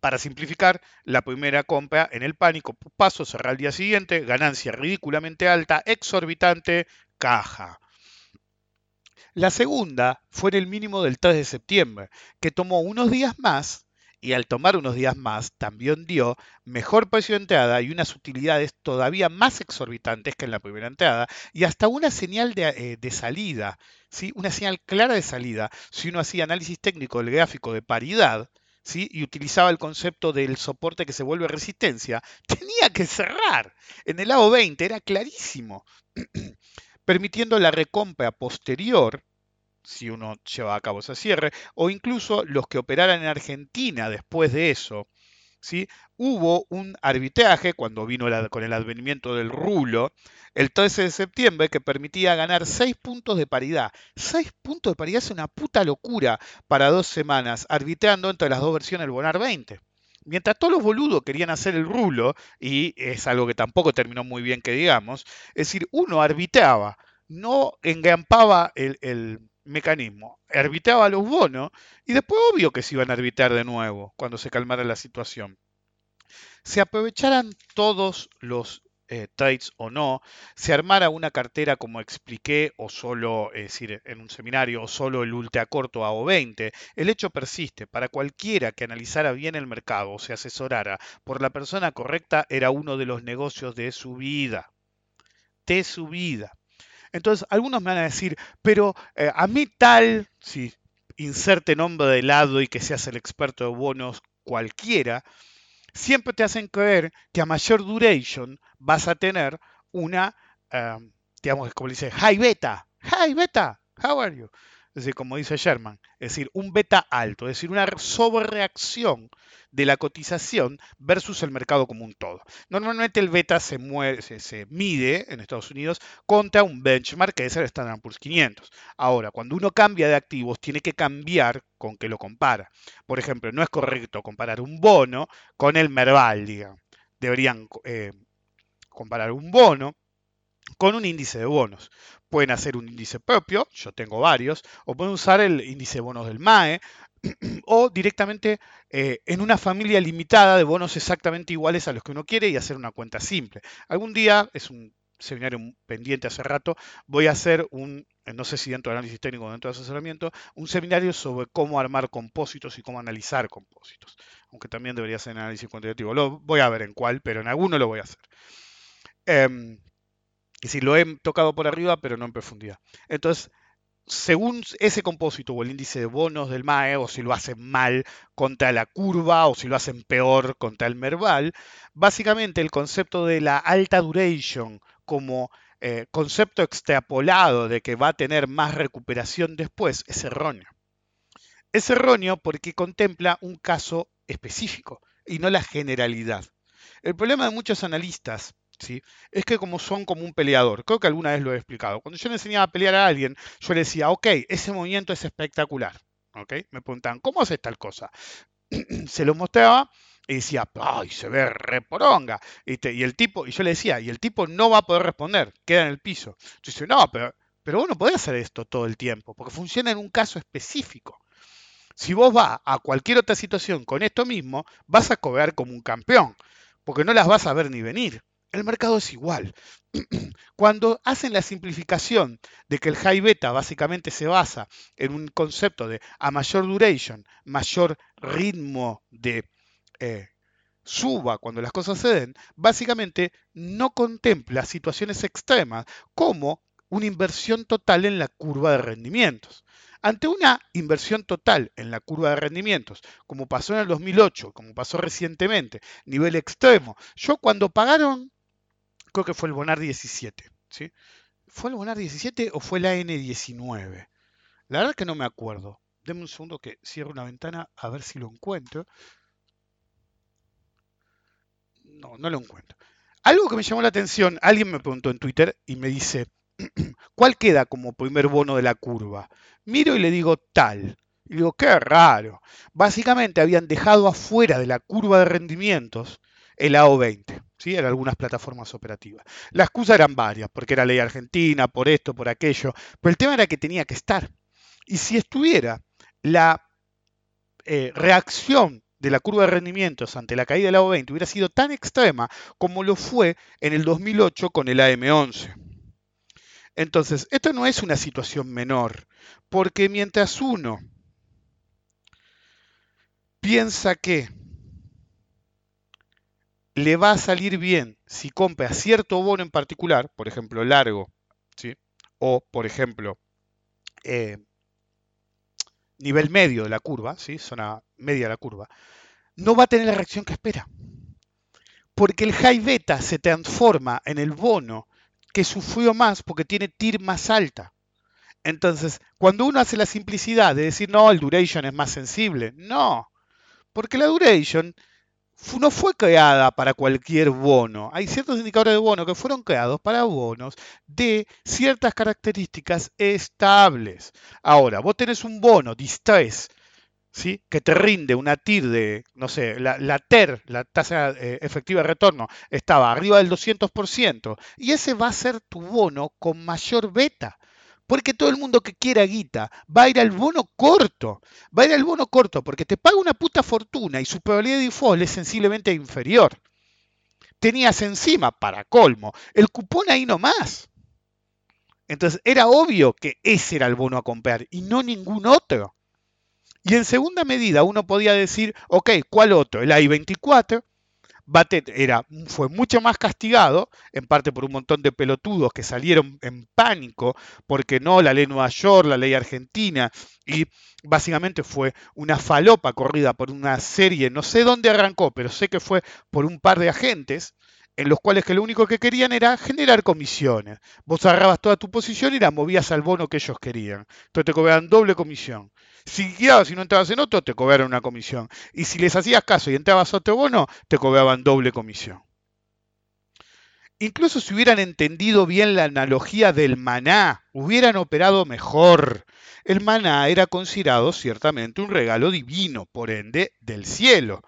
para simplificar, la primera compra en el pánico, paso, cerrar al día siguiente, ganancia ridículamente alta, exorbitante, caja. La segunda fue en el mínimo del 3 de septiembre, que tomó unos días más y al tomar unos días más también dio mejor precio de entrada y unas utilidades todavía más exorbitantes que en la primera entrada y hasta una señal de, eh, de salida, ¿sí? una señal clara de salida si uno hacía análisis técnico del gráfico de paridad ¿sí? y utilizaba el concepto del soporte que se vuelve resistencia, tenía que cerrar. En el lado 20 era clarísimo, permitiendo la recompra posterior si uno lleva a cabo ese cierre, o incluso los que operaran en Argentina después de eso. ¿sí? Hubo un arbitraje cuando vino la, con el advenimiento del rulo el 13 de septiembre que permitía ganar 6 puntos de paridad. 6 puntos de paridad es una puta locura para dos semanas, arbitrando entre las dos versiones del Bonar 20. Mientras todos los boludos querían hacer el rulo, y es algo que tampoco terminó muy bien que digamos, es decir, uno arbitraba, no engampaba el, mecanismo. Arbitraba los bonos y después obvio que se iban a arbitrar de nuevo cuando se calmara la situación. Se aprovecharan todos los eh, trades o no, se armara una cartera como expliqué o solo, es decir, en un seminario o solo el ultracorto AO20, el hecho persiste. Para cualquiera que analizara bien el mercado o se asesorara por la persona correcta era uno de los negocios de su vida. De su vida. Entonces, algunos me van a decir, pero eh, a mí tal, si inserte nombre de lado y que seas el experto de bonos cualquiera, siempre te hacen creer que a mayor duration vas a tener una, eh, digamos, como dice, high beta, high beta, how are you? Es decir, como dice Sherman, es decir, un beta alto, es decir, una sobrereacción de la cotización versus el mercado como un todo. Normalmente el beta se, mide en Estados Unidos contra un benchmark que es el Standard Poor's 500. Ahora, cuando uno cambia de activos, tiene que cambiar con qué lo compara. Por ejemplo, no es correcto comparar un bono con el Merval, digamos. Deberían eh, comparar un bono con un índice de bonos. Pueden hacer un índice propio, yo tengo varios, o pueden usar el índice de bonos del MAE, o directamente eh, en una familia limitada de bonos exactamente iguales a los que uno quiere y hacer una cuenta simple. Algún día, es un seminario pendiente hace rato, voy a hacer un, eh, no sé si dentro de análisis técnico o dentro de asesoramiento, un seminario sobre cómo armar compósitos y cómo analizar compósitos. Aunque también debería ser análisis cuantitativo. Lo voy a ver en cuál, pero en alguno lo voy a hacer. Eh, y si lo he tocado por arriba, pero no en profundidad. Entonces, según ese compósito o el índice de bonos del MAE, o si lo hacen mal contra la curva, o si lo hacen peor contra el Merval, básicamente el concepto de la alta duration como eh, concepto extrapolado de que va a tener más recuperación después es erróneo. Es erróneo porque contempla un caso específico y no la generalidad. El problema de muchos analistas es que como son como un peleador, creo que alguna vez lo he explicado. Cuando yo le enseñaba a pelear a alguien, yo le decía, ok, ese movimiento es espectacular. Me preguntaban, ¿cómo haces tal cosa? se lo mostraba y decía, ay, se ve reporonga. Y el tipo, y yo le decía, y el tipo no va a poder responder, queda en el piso. Yo decía, no, pero, pero vos no podés hacer esto todo el tiempo, porque funciona en un caso específico. Si vos vas a cualquier otra situación con esto mismo, vas a cobrar como un campeón, porque no las vas a ver ni venir. El mercado es igual. Cuando hacen la simplificación de que el high beta básicamente se basa en un concepto de a mayor duration, mayor ritmo de eh, suba cuando las cosas se den, básicamente no contempla situaciones extremas como una inversión total en la curva de rendimientos. Ante una inversión total en la curva de rendimientos, como pasó en el 2008, como pasó recientemente, nivel extremo, yo cuando pagaron creo que fue el Bonar 17. ¿sí? ¿Fue el Bonar 17 o fue la N19? La verdad que no me acuerdo. Deme un segundo que cierro una ventana a ver si lo encuentro. No, no lo encuentro. Algo que me llamó la atención, alguien me preguntó en Twitter y me dice, ¿cuál queda como primer bono de la curva? Miro y le digo tal. Y digo, qué raro. Básicamente habían dejado afuera de la curva de rendimientos el AO20. ¿sí? En algunas plataformas operativas. Las excusas eran varias, porque era ley argentina, por esto, por aquello. Pero el tema era que tenía que estar. Y si estuviera la eh, reacción de la curva de rendimientos ante la caída del AO20 hubiera sido tan extrema como lo fue en el 2008 con el AM11. Entonces, esto no es una situación menor, porque mientras uno piensa que le va a salir bien si compra cierto bono en particular, por ejemplo, largo, ¿sí? o por ejemplo, eh, nivel medio de la curva, ¿sí? zona media de la curva, no va a tener la reacción que espera. Porque el high beta se transforma en el bono que sufrió más porque tiene TIR más alta. Entonces, cuando uno hace la simplicidad de decir, no, el duration es más sensible, no, porque la duration no fue creada para cualquier bono. Hay ciertos indicadores de bono que fueron creados para bonos de ciertas características estables. Ahora, vos tenés un bono distress, ¿sí? que te rinde una TIR de, no sé, la, TER, la tasa eh, efectiva de retorno, estaba arriba del 200%, y ese va a ser tu bono con mayor beta. Porque todo el mundo que quiera guita va a ir al bono corto. Va a ir al bono corto porque te paga una puta fortuna y su probabilidad de default es sensiblemente inferior. Tenías encima, para colmo, el cupón ahí nomás. Entonces era obvio que ese era el bono a comprar y no ningún otro. Y en segunda medida uno podía decir, ok, ¿cuál otro? El I-24 era, fue mucho más castigado, en parte por un montón de pelotudos que salieron en pánico, porque no la ley Nueva York, la ley argentina, y básicamente fue una falopa corrida por una serie, no sé dónde arrancó, pero sé que fue por un par de agentes, en los cuales que lo único que querían era generar comisiones. Vos agarrabas toda tu posición y la movías al bono que ellos querían. Entonces te cobraban doble comisión. Si y no entrabas en otro, te cobraron una comisión. Y si les hacías caso y entrabas a otro bono, te cobraban doble comisión. Incluso si hubieran entendido bien la analogía del maná, hubieran operado mejor. El maná era considerado ciertamente un regalo divino, por ende, del cielo.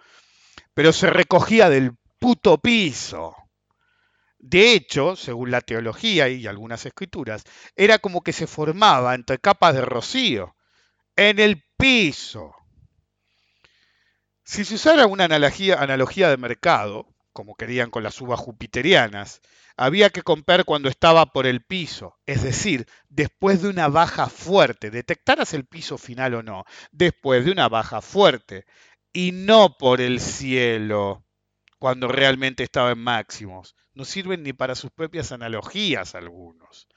Pero se recogía del puto piso. De hecho, según la teología y algunas escrituras, era como que se formaba entre capas de rocío, en el piso. Si se usara una analogía, de mercado, como querían con las uvas jupiterianas, había que comprar cuando estaba por el piso, es decir, después de una baja fuerte, detectaras el piso final o no, después de una baja fuerte, y no por el cielo cuando realmente estaba en máximos. No sirven ni para sus propias analogías algunos.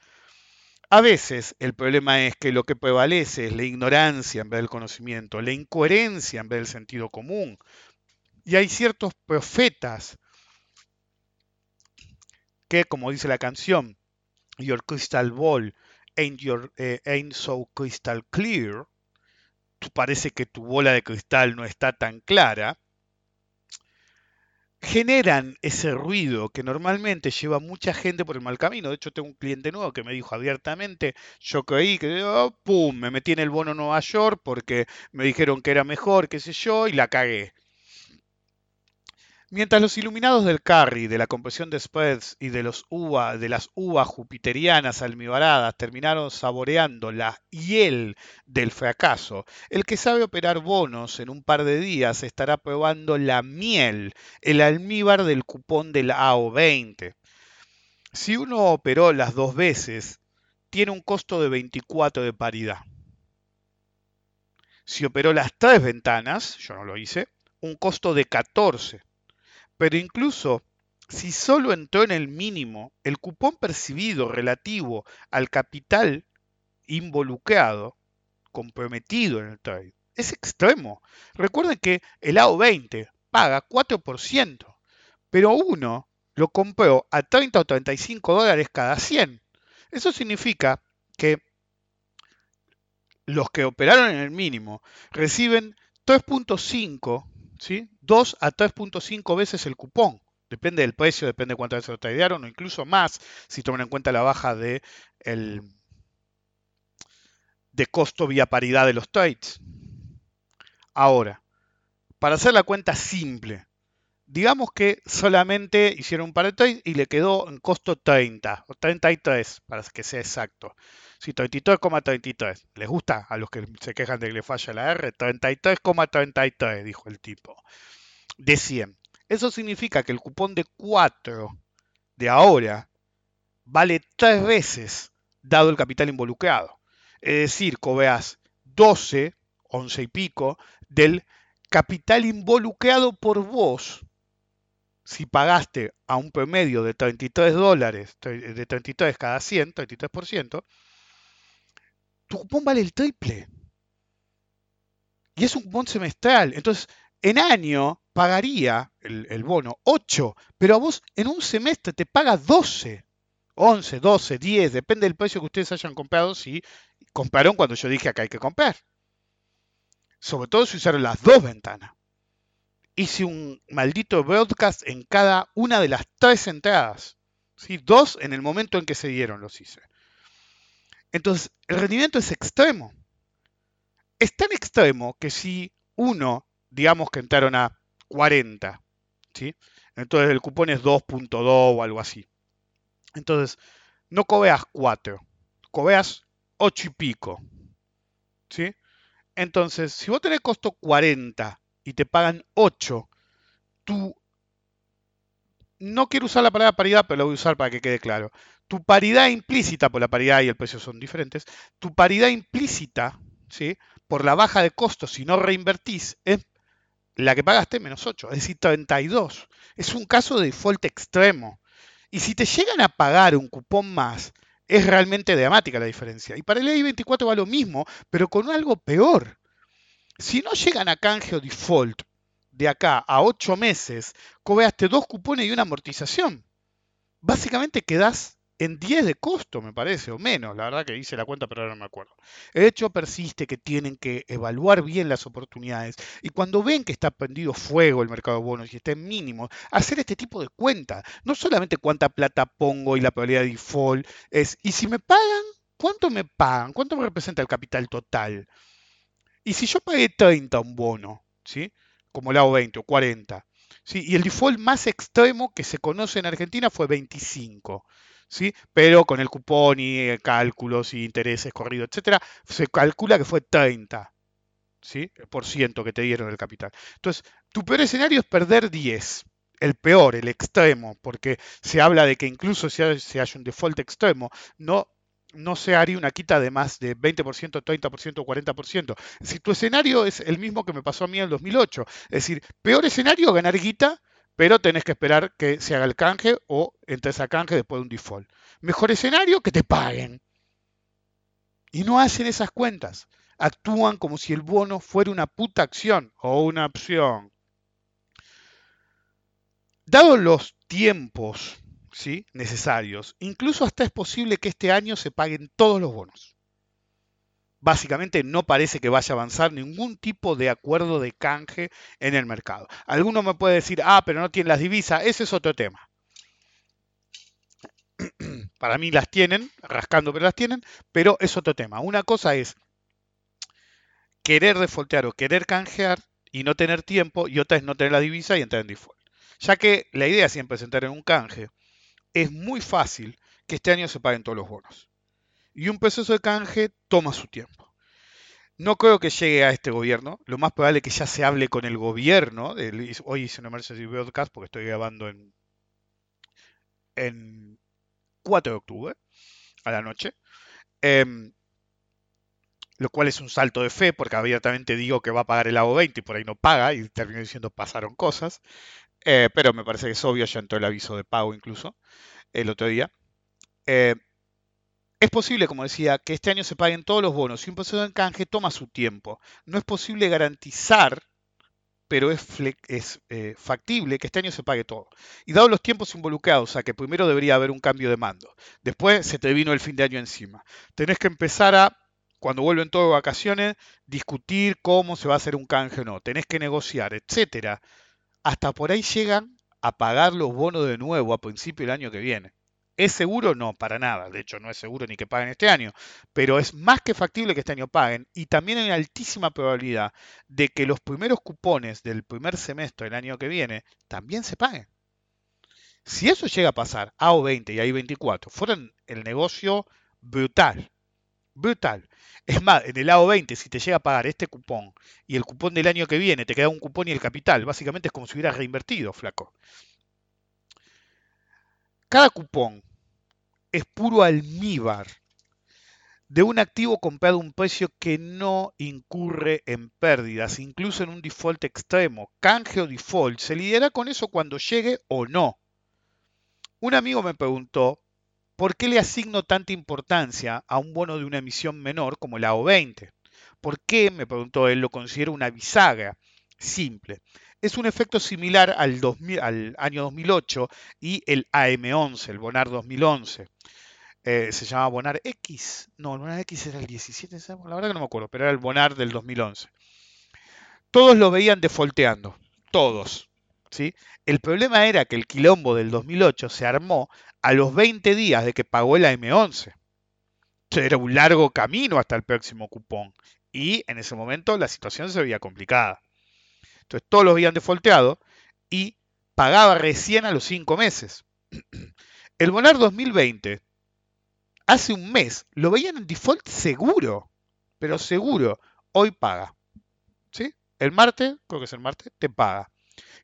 A veces el problema es que lo que prevalece es la ignorancia en vez del conocimiento, la incoherencia en vez del sentido común. Y hay ciertos profetas que, como dice la canción, Your crystal ball ain't, your, eh, ain't so crystal clear, parece que tu bola de cristal no está tan clara, generan ese ruido que normalmente lleva mucha gente por el mal camino. De hecho, tengo un cliente nuevo que me dijo abiertamente, yo creí que, oh, pum, me metí en el bono Nueva York porque me dijeron que era mejor, qué sé yo, y la cagué. Mientras los iluminados del carry, de la compresión de spreads y de, los uva, de las uvas jupiterianas almibaradas terminaron saboreando la hiel del fracaso, el que sabe operar bonos en un par de días estará probando la miel, el almíbar del cupón del AO20. Si uno operó las dos veces, tiene un costo de 24 de paridad. Si operó las tres ventanas, yo no lo hice, un costo de 14. Pero incluso si solo entró en el mínimo, el cupón percibido relativo al capital involucrado, comprometido en el trade, es extremo. Recuerden que el AO20 paga 4%, pero uno lo compró a 30 o 35 dólares cada 100. Eso significa que los que operaron en el mínimo reciben 3.5 ¿sí? 2 a 3.5 veces el cupón Depende del precio, depende de cuántas veces lo tradearon, o incluso más si toman en cuenta la baja de, el, de costo vía paridad de los trades. Ahora, para hacer la cuenta simple, digamos que solamente hicieron un par de trades y le quedó en costo 30 o 33, para que sea exacto. Sí, 33,33. ¿Les gusta a los que se quejan de que le falla la R? 33,33, dijo el tipo. De 100. Eso significa que el cupón de 4 de ahora vale 3 veces dado el capital involucrado. Es decir, cobeas 12, 11 y pico del capital involucrado por vos si pagaste a un promedio de 33 dólares, de 33 cada 100, 33%, tu cupón vale el triple. Y es un cupón semestral. Entonces, en año pagaría el, bono 8, pero a vos en un semestre te paga 12, 11, 12, 10, depende del precio que ustedes hayan comprado, si compraron cuando yo dije acá hay que comprar. Sobre todo si usaron las dos ventanas hice un maldito broadcast en cada una de las tres entradas. ¿sí? Dos en el momento en que se dieron los hice. Entonces, el rendimiento es extremo. Es tan extremo que si uno, digamos que entraron a 40, ¿sí? entonces el cupón es 2.2 o algo así. Entonces, no cobeas 4, cobeas 8 y pico. ¿sí? Entonces, si vos tenés costo 40 y te pagan 8, tú, no quiero usar la palabra paridad, pero la voy a usar para que quede claro. Tu paridad implícita, por la paridad y el precio son diferentes, tu paridad implícita, ¿sí? por la baja de costos, si no reinvertís, es la que pagaste menos 8, es decir, 32. Es un caso de default extremo. Y si te llegan a pagar un cupón más, es realmente dramática la diferencia. Y para el I-24 va lo mismo, pero con algo peor. Si no llegan a canje o default de acá a 8 meses, cobraste dos cupones y una amortización. Básicamente quedás en 10 de costo, me parece, o menos. La verdad que hice la cuenta, pero ahora no me acuerdo. El hecho persiste que tienen que evaluar bien las oportunidades y cuando ven que está prendido fuego el mercado de bonos y está en mínimo, hacer este tipo de cuenta. No solamente cuánta plata pongo y la probabilidad de default, es, y si me pagan, ¿cuánto me pagan? ¿Cuánto me representa el capital total? Y si yo pagué 30 un bono, ¿sí? Como el hago 20 o 40, ¿sí? y el default más extremo que se conoce en Argentina fue 25, ¿sí? pero con el cupón y eh, cálculos y intereses corridos, etcétera, se calcula que fue 30. ¿sí? por ciento que te dieron el capital. Entonces, tu peor escenario es perder 10 el peor, el extremo, porque se habla de que incluso si si hay un default extremo, no no se haría una quita de más de 20%, 30% o 40%. Es decir, tu escenario es el mismo que me pasó a mí en el 2008. Es decir, peor escenario, ganar guita, pero tenés que esperar que se haga el canje o entres a canje después de un default. Mejor escenario, que te paguen. Y no hacen esas cuentas. Actúan como si el bono fuera una puta acción o una opción. Dados los tiempos ¿sí? necesarios. Incluso hasta es posible que este año se paguen todos los bonos. Básicamente no parece que vaya a avanzar ningún tipo de acuerdo de canje en el mercado. Alguno me puede decir, ah, pero no tienen las divisas, ese es otro tema. Para mí las tienen, rascando pero las tienen, pero es otro tema. Una cosa es querer defaultear o querer canjear y no tener tiempo, y otra es no tener la divisa y entrar en default. Ya que la idea siempre es entrar en un canje es muy fácil que este año se paguen todos los bonos. Y un proceso de canje toma su tiempo. No creo que llegue a este gobierno. Lo más probable es que ya se hable con el gobierno. Hoy hice un emergency broadcast porque estoy grabando en, en 4 de octubre a la noche. Em, lo cual es un salto de fe porque abiertamente digo que va a pagar el AO 20 y por ahí no paga y termino diciendo pasaron cosas. Eh, pero me parece que es obvio, ya entró el aviso de pago incluso el otro día. Eh, es posible, como decía, que este año se paguen todos los bonos y un proceso de canje toma su tiempo. No es posible garantizar, pero es, eh, factible que este año se pague todo. Y dado los tiempos involucrados, o sea que primero debería haber un cambio de mando. Después se te vino el fin de año encima. Tenés que empezar a, cuando vuelven todas vacaciones, discutir cómo se va a hacer un canje o no. Tenés que negociar, etcétera hasta por ahí llegan a pagar los bonos de nuevo a principio del año que viene. ¿Es seguro? No, para nada. De hecho, no es seguro ni que paguen este año. Pero es más que factible que este año paguen. Y también hay una altísima probabilidad de que los primeros cupones del primer semestre del año que viene también se paguen. Si eso llega a pasar, AO20 y AI24 fueran el negocio brutal. Brutal. Es más, en el AO20, si te llega a pagar este cupón y el cupón del año que viene te queda un cupón y el capital, básicamente es como si hubieras reinvertido, flaco. Cada cupón es puro almíbar de un activo comprado a un precio que no incurre en pérdidas, incluso en un default extremo. Canje o default, se lidiará con eso cuando llegue o no. Un amigo me preguntó, ¿por qué le asigno tanta importancia a un bono de una emisión menor como la O20? ¿Por qué, me preguntó él, lo considero una bisagra? Simple. Es un efecto similar al, 2000 al año 2008 y el AM11, el Bonar 2011. Eh, se llamaba Bonar X. No, el Bonar X era el 17, la verdad que no me acuerdo, pero era el Bonar del 2011. Todos lo veían defolteando, todos. El problema era que el quilombo del 2008 se armó a los 20 días de que pagó el AM11. Era un largo camino hasta el próximo cupón. Y en ese momento la situación se veía complicada. Entonces todos lo habían defolteado y pagaba recién a los 5 meses. El Bonar 2020, hace un mes, lo veían en default seguro, pero seguro, hoy paga. ¿Sí? El martes, creo que es el martes, te paga.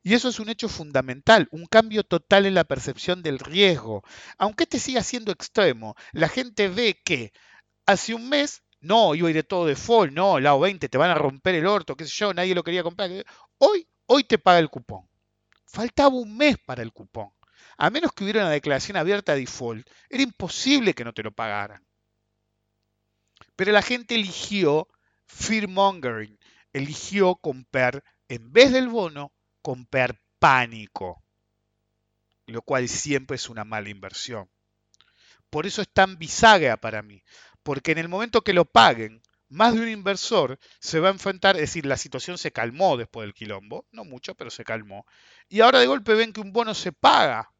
Y eso es un hecho fundamental, un cambio total en la percepción del riesgo. Aunque este siga siendo extremo, la gente ve que hace un mes, no, iba a ir de todo default, no, la O20 te van a romper el orto, qué sé yo, nadie lo quería comprar. Hoy, hoy te paga el cupón. Faltaba un mes para el cupón. A menos que hubiera una declaración abierta de default, era imposible que no te lo pagaran. Pero la gente eligió fearmongering, eligió comprar, en vez del bono, comprar pánico, lo cual siempre es una mala inversión. Por eso es tan bisagra para mí, porque en el momento que lo paguen, más de un inversor se va a enfrentar, es decir, la situación se calmó después del quilombo, no mucho, pero se calmó, y ahora de golpe ven que un bono se paga,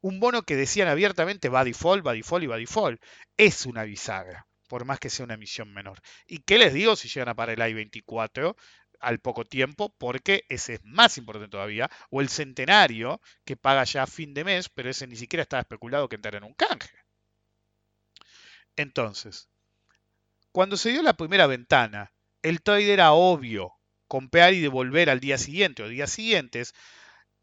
un bono que decían abiertamente va a default, va a default y va a default, es una bisagra, por más que sea una emisión menor. ¿Y qué les digo si llegan a parar el I-24? Al poco tiempo, porque ese es más importante todavía, o el centenario que paga ya a fin de mes, pero ese ni siquiera estaba especulado que entrara en un canje. Entonces, cuando se dio la primera ventana, el trade era obvio, comprar y devolver al día siguiente o días siguientes,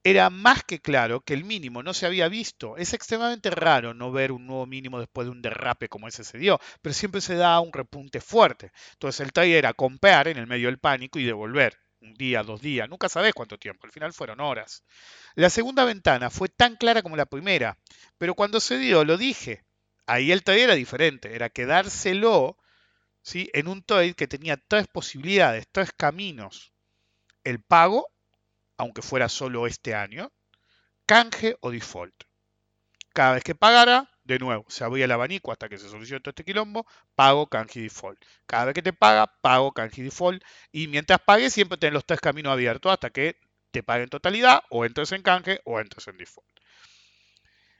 era más que claro que el mínimo no se había visto. Es extremadamente raro no ver un nuevo mínimo después de un derrape como ese se dio, pero siempre se da un repunte fuerte. Entonces el trade era comprar en el medio del pánico y devolver. Un día, dos días, nunca sabes cuánto tiempo, al final fueron horas. La segunda ventana fue tan clara como la primera, pero cuando se dio, lo dije, ahí el trade era diferente, era quedárselo ¿sí? en un trade que tenía tres posibilidades, tres caminos. El pago, aunque fuera solo este año, canje o default. Cada vez que pagara, de nuevo, se abría el abanico hasta que se solucione todo este quilombo, pago, canje default. Cada vez que te paga, pago, canje default. Y mientras pagues, siempre tenés los tres caminos abiertos hasta que te pague en totalidad, o entres en canje o entres en default.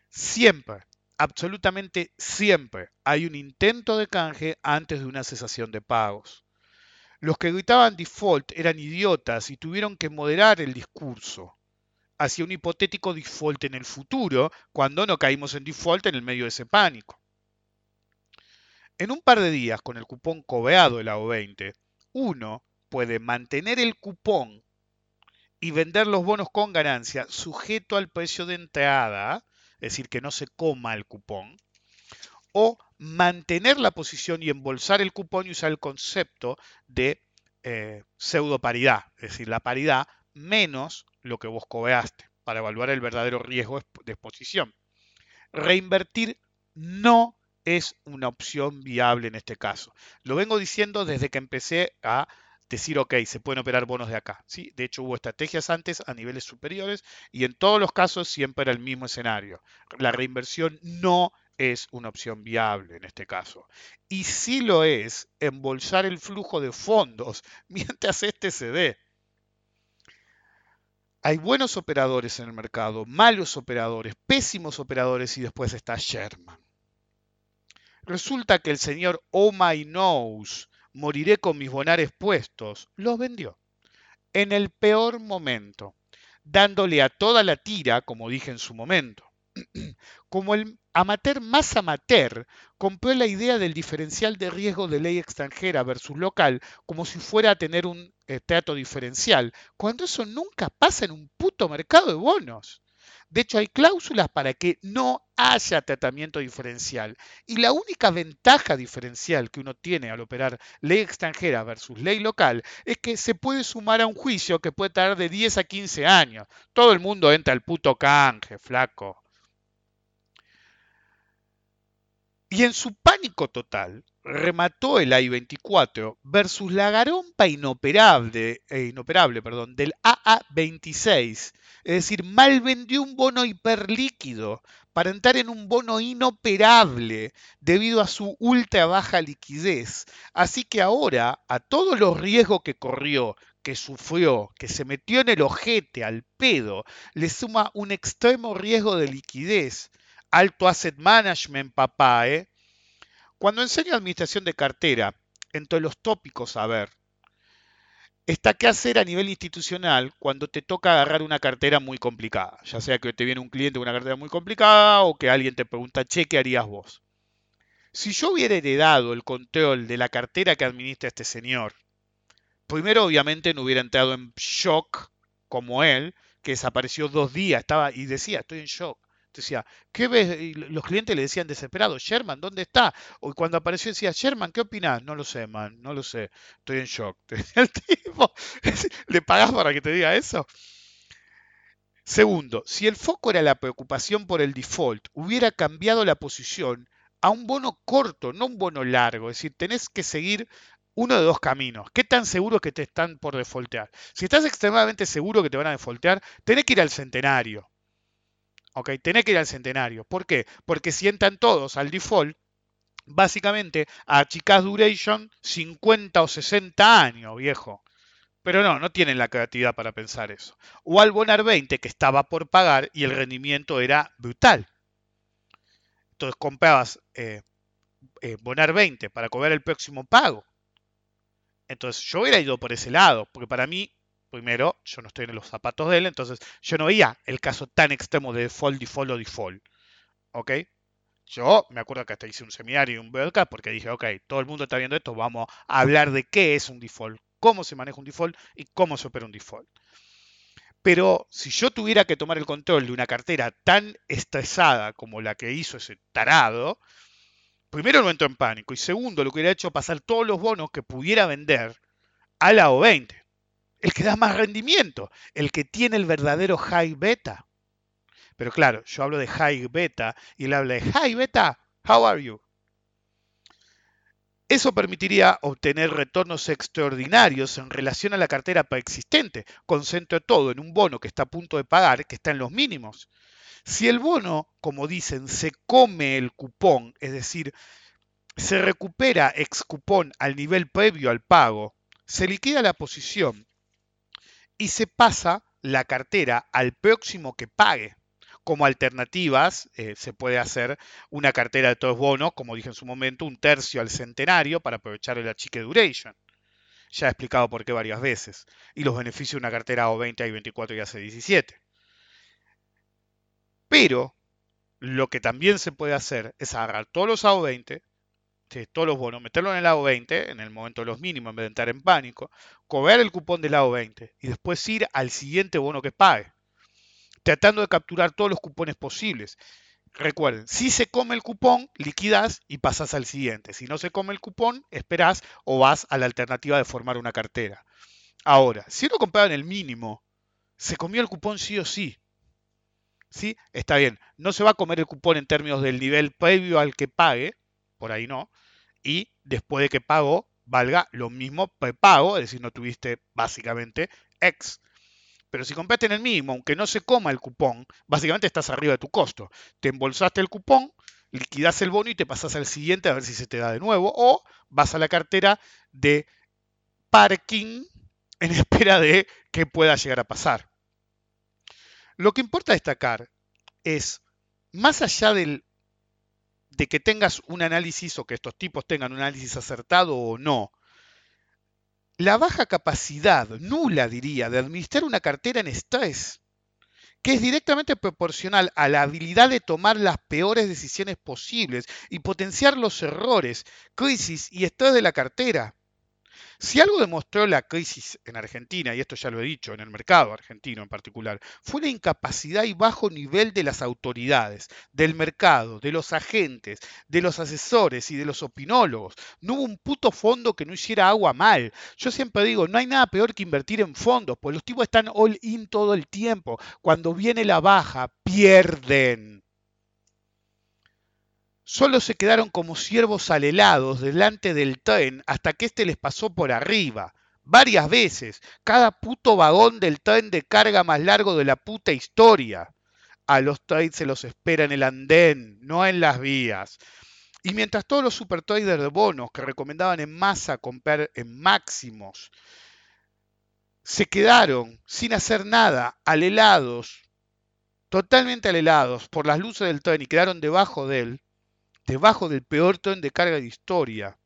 Siempre, absolutamente siempre, hay un intento de canje antes de una cesación de pagos. Los que gritaban default eran idiotas y tuvieron que moderar el discurso hacia un hipotético default en el futuro, cuando no caímos en default en el medio de ese pánico. En un par de días, con el cupón cobeado de la O20, uno puede mantener el cupón y vender los bonos con ganancia sujeto al precio de entrada, es decir, que no se coma el cupón, o mantener la posición y embolsar el cupón y usar el concepto de eh, pseudo paridad, es decir, la paridad menos lo que vos cobeaste para evaluar el verdadero riesgo de exposición. Reinvertir no es una opción viable en este caso. Lo vengo diciendo desde que empecé a decir, ok, se pueden operar bonos de acá. ¿sí? De hecho, hubo estrategias antes a niveles superiores y en todos los casos siempre era el mismo escenario. La reinversión no es una opción viable en este caso. Y si lo es, embolsar el flujo de fondos mientras este se dé. hay buenos operadores en el mercado, malos operadores, pésimos operadores y después está Sherman. Resulta que el señor Oh My Knows, moriré con mis bonares puestos, los vendió. En el peor momento, dándole a toda la tira, como dije en su momento. Como el amateur más amateur, compró la idea del diferencial de riesgo de ley extranjera versus local como si fuera a tener un eh, trato diferencial, cuando eso nunca pasa en un puto mercado de bonos. De hecho, hay cláusulas para que no haya tratamiento diferencial. Y la única ventaja diferencial que uno tiene al operar ley extranjera versus ley local es que se puede sumar a un juicio que puede tardar de 10 a 15 años. Todo el mundo entra al puto canje, flaco. Y en su pánico total, remató el AI-24 versus la garompa inoperable, eh, inoperable del AA-26. Es decir, mal vendió un bono hiperlíquido para entrar en un bono inoperable debido a su ultra baja liquidez. Así que ahora, a todos los riesgos que corrió, que sufrió, que se metió en el ojete al pedo, le suma un extremo riesgo de liquidez. Alto asset management, papá, ¿eh? Cuando enseño administración de cartera, entre los tópicos a ver, está qué hacer a nivel institucional cuando te toca agarrar una cartera muy complicada. Ya sea que te viene un cliente con una cartera muy complicada o que alguien te pregunta, che, ¿qué harías vos? Si yo hubiera heredado el control de la cartera que administra este señor, primero obviamente no hubiera entrado en shock como él, que desapareció dos días, estaba y decía, estoy en shock. Decía. Y los clientes le decían desesperados, Sherman, ¿dónde está? O cuando apareció decía, Sherman, ¿qué opinas? No lo sé, man, no lo sé, estoy en shock. ¿le pagás para que te diga eso? Segundo, si el foco era la preocupación por el default, hubiera cambiado la posición a un bono corto, no un bono largo. Es decir, tenés que seguir uno de dos caminos. ¿Qué tan seguro que te están por defaultear? Si estás extremadamente seguro que te van a defaultear, tenés que ir al centenario. ¿Ok? Tenés que ir al centenario. ¿Por qué? Porque si entran todos al default, básicamente achicás duration 50 o 60 años, viejo. Pero no, no tienen la creatividad para pensar eso. O al Bonar 20 que estaba por pagar y el rendimiento era brutal. Entonces comprabas eh, eh, Bonar 20 para cobrar el próximo pago. Entonces yo hubiera ido por ese lado, porque para mí, primero, yo no estoy en los zapatos de él, entonces yo no veía el caso tan extremo de default, default o default. ¿Ok? Yo me acuerdo que hasta hice un seminario y un podcast porque dije, ok, todo el mundo está viendo esto, vamos a hablar de qué es un default, cómo se maneja un default y cómo se opera un default. Pero si yo tuviera que tomar el control de una cartera tan estresada como la que hizo ese tarado, primero no entro en pánico y segundo lo que hubiera hecho pasar todos los bonos que pudiera vender a la O20. El que da más rendimiento, el que tiene el verdadero high beta. Pero claro, yo hablo de high beta y él habla de high beta, how are you? Eso permitiría obtener retornos extraordinarios en relación a la cartera preexistente. Concentro todo en un bono que está a punto de pagar, que está en los mínimos. Si el bono, como dicen, se come el cupón, es decir, se recupera ex cupón al nivel previo al pago, se liquida la posición y se pasa la cartera al próximo que pague. Como alternativas, eh, se puede hacer una cartera de todos bonos, como dije en su momento, un tercio al centenario para aprovechar el achique duration. Ya he explicado por qué varias veces. Y los beneficios de una cartera O20, I24 y AC17. Pero lo que también se puede hacer es agarrar todos los AO20, todos los bonos, meterlos en el AO20 en el momento de los mínimos en vez de entrar en pánico, cobrar el cupón del AO20 y después ir al siguiente bono que pague, tratando de capturar todos los cupones posibles. Recuerden, si se come el cupón, liquidas y pasas al siguiente. Si no se come el cupón, esperás o vas a la alternativa de formar una cartera. Ahora, si uno compraba en el mínimo, se comió el cupón sí o sí. ¿Sí? Está bien, no se va a comer el cupón en términos del nivel previo al que pague, por ahí no, y después de que pagó, valga lo mismo prepago, es decir, no tuviste básicamente X. Pero si compraste en el mínimo, aunque no se coma el cupón, básicamente estás arriba de tu costo. Te embolsaste el cupón, liquidas el bono y te pasas al siguiente a ver si se te da de nuevo. O vas a la cartera de parking en espera de que pueda llegar a pasar. Lo que importa destacar es, más allá del, de que tengas un análisis o que estos tipos tengan un análisis acertado o no, la baja capacidad, nula diría, de administrar una cartera en estrés, que es directamente proporcional a la habilidad de tomar las peores decisiones posibles y potenciar los errores, crisis y estrés de la cartera. Si algo demostró la crisis en Argentina, y esto ya lo he dicho, en el mercado argentino en particular, fue la incapacidad y bajo nivel de las autoridades, del mercado, de los agentes, de los asesores y de los opinólogos. No hubo un puto fondo que no hiciera agua mal. Yo siempre digo, no hay nada peor que invertir en fondos, pues los tipos están all in todo el tiempo. Cuando viene la baja, pierden. Solo se quedaron como ciervos alelados delante del tren hasta que éste les pasó por arriba. Varias veces. Cada puto vagón del tren de carga más largo de la puta historia. A los trades se los espera en el andén, no en las vías. Y mientras todos los super traders de bonos que recomendaban en masa comprar en máximos se quedaron sin hacer nada, alelados, totalmente alelados por las luces del tren y quedaron debajo de él, debajo del peor tren de carga de historia.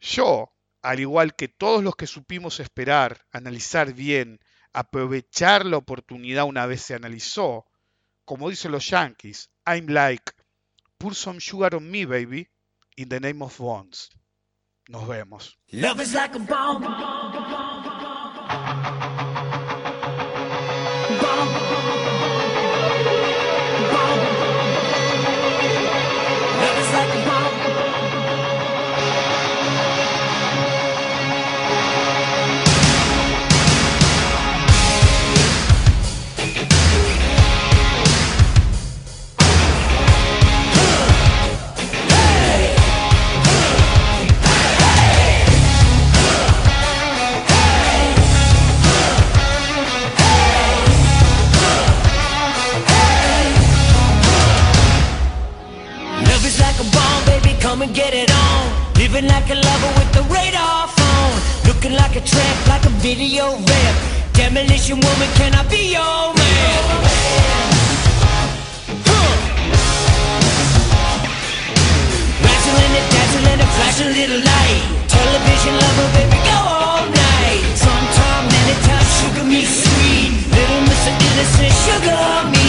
Yo, al igual que todos los que supimos esperar, analizar bien, aprovechar la oportunidad una vez se analizó, como dicen los yankees, I'm like, put some sugar on me, baby, in the name of bonds. Nos vemos. Love like a. get it on. Living like a lover with the radar phone. Looking like a tramp, like a video ramp. Demolition woman, can I be your man? Huh. Razzling and dazzling and flashing little light. Television lover, baby, go all night. Sometime, anytime, sugar me sweet. Little Mr. Innocent, sugar me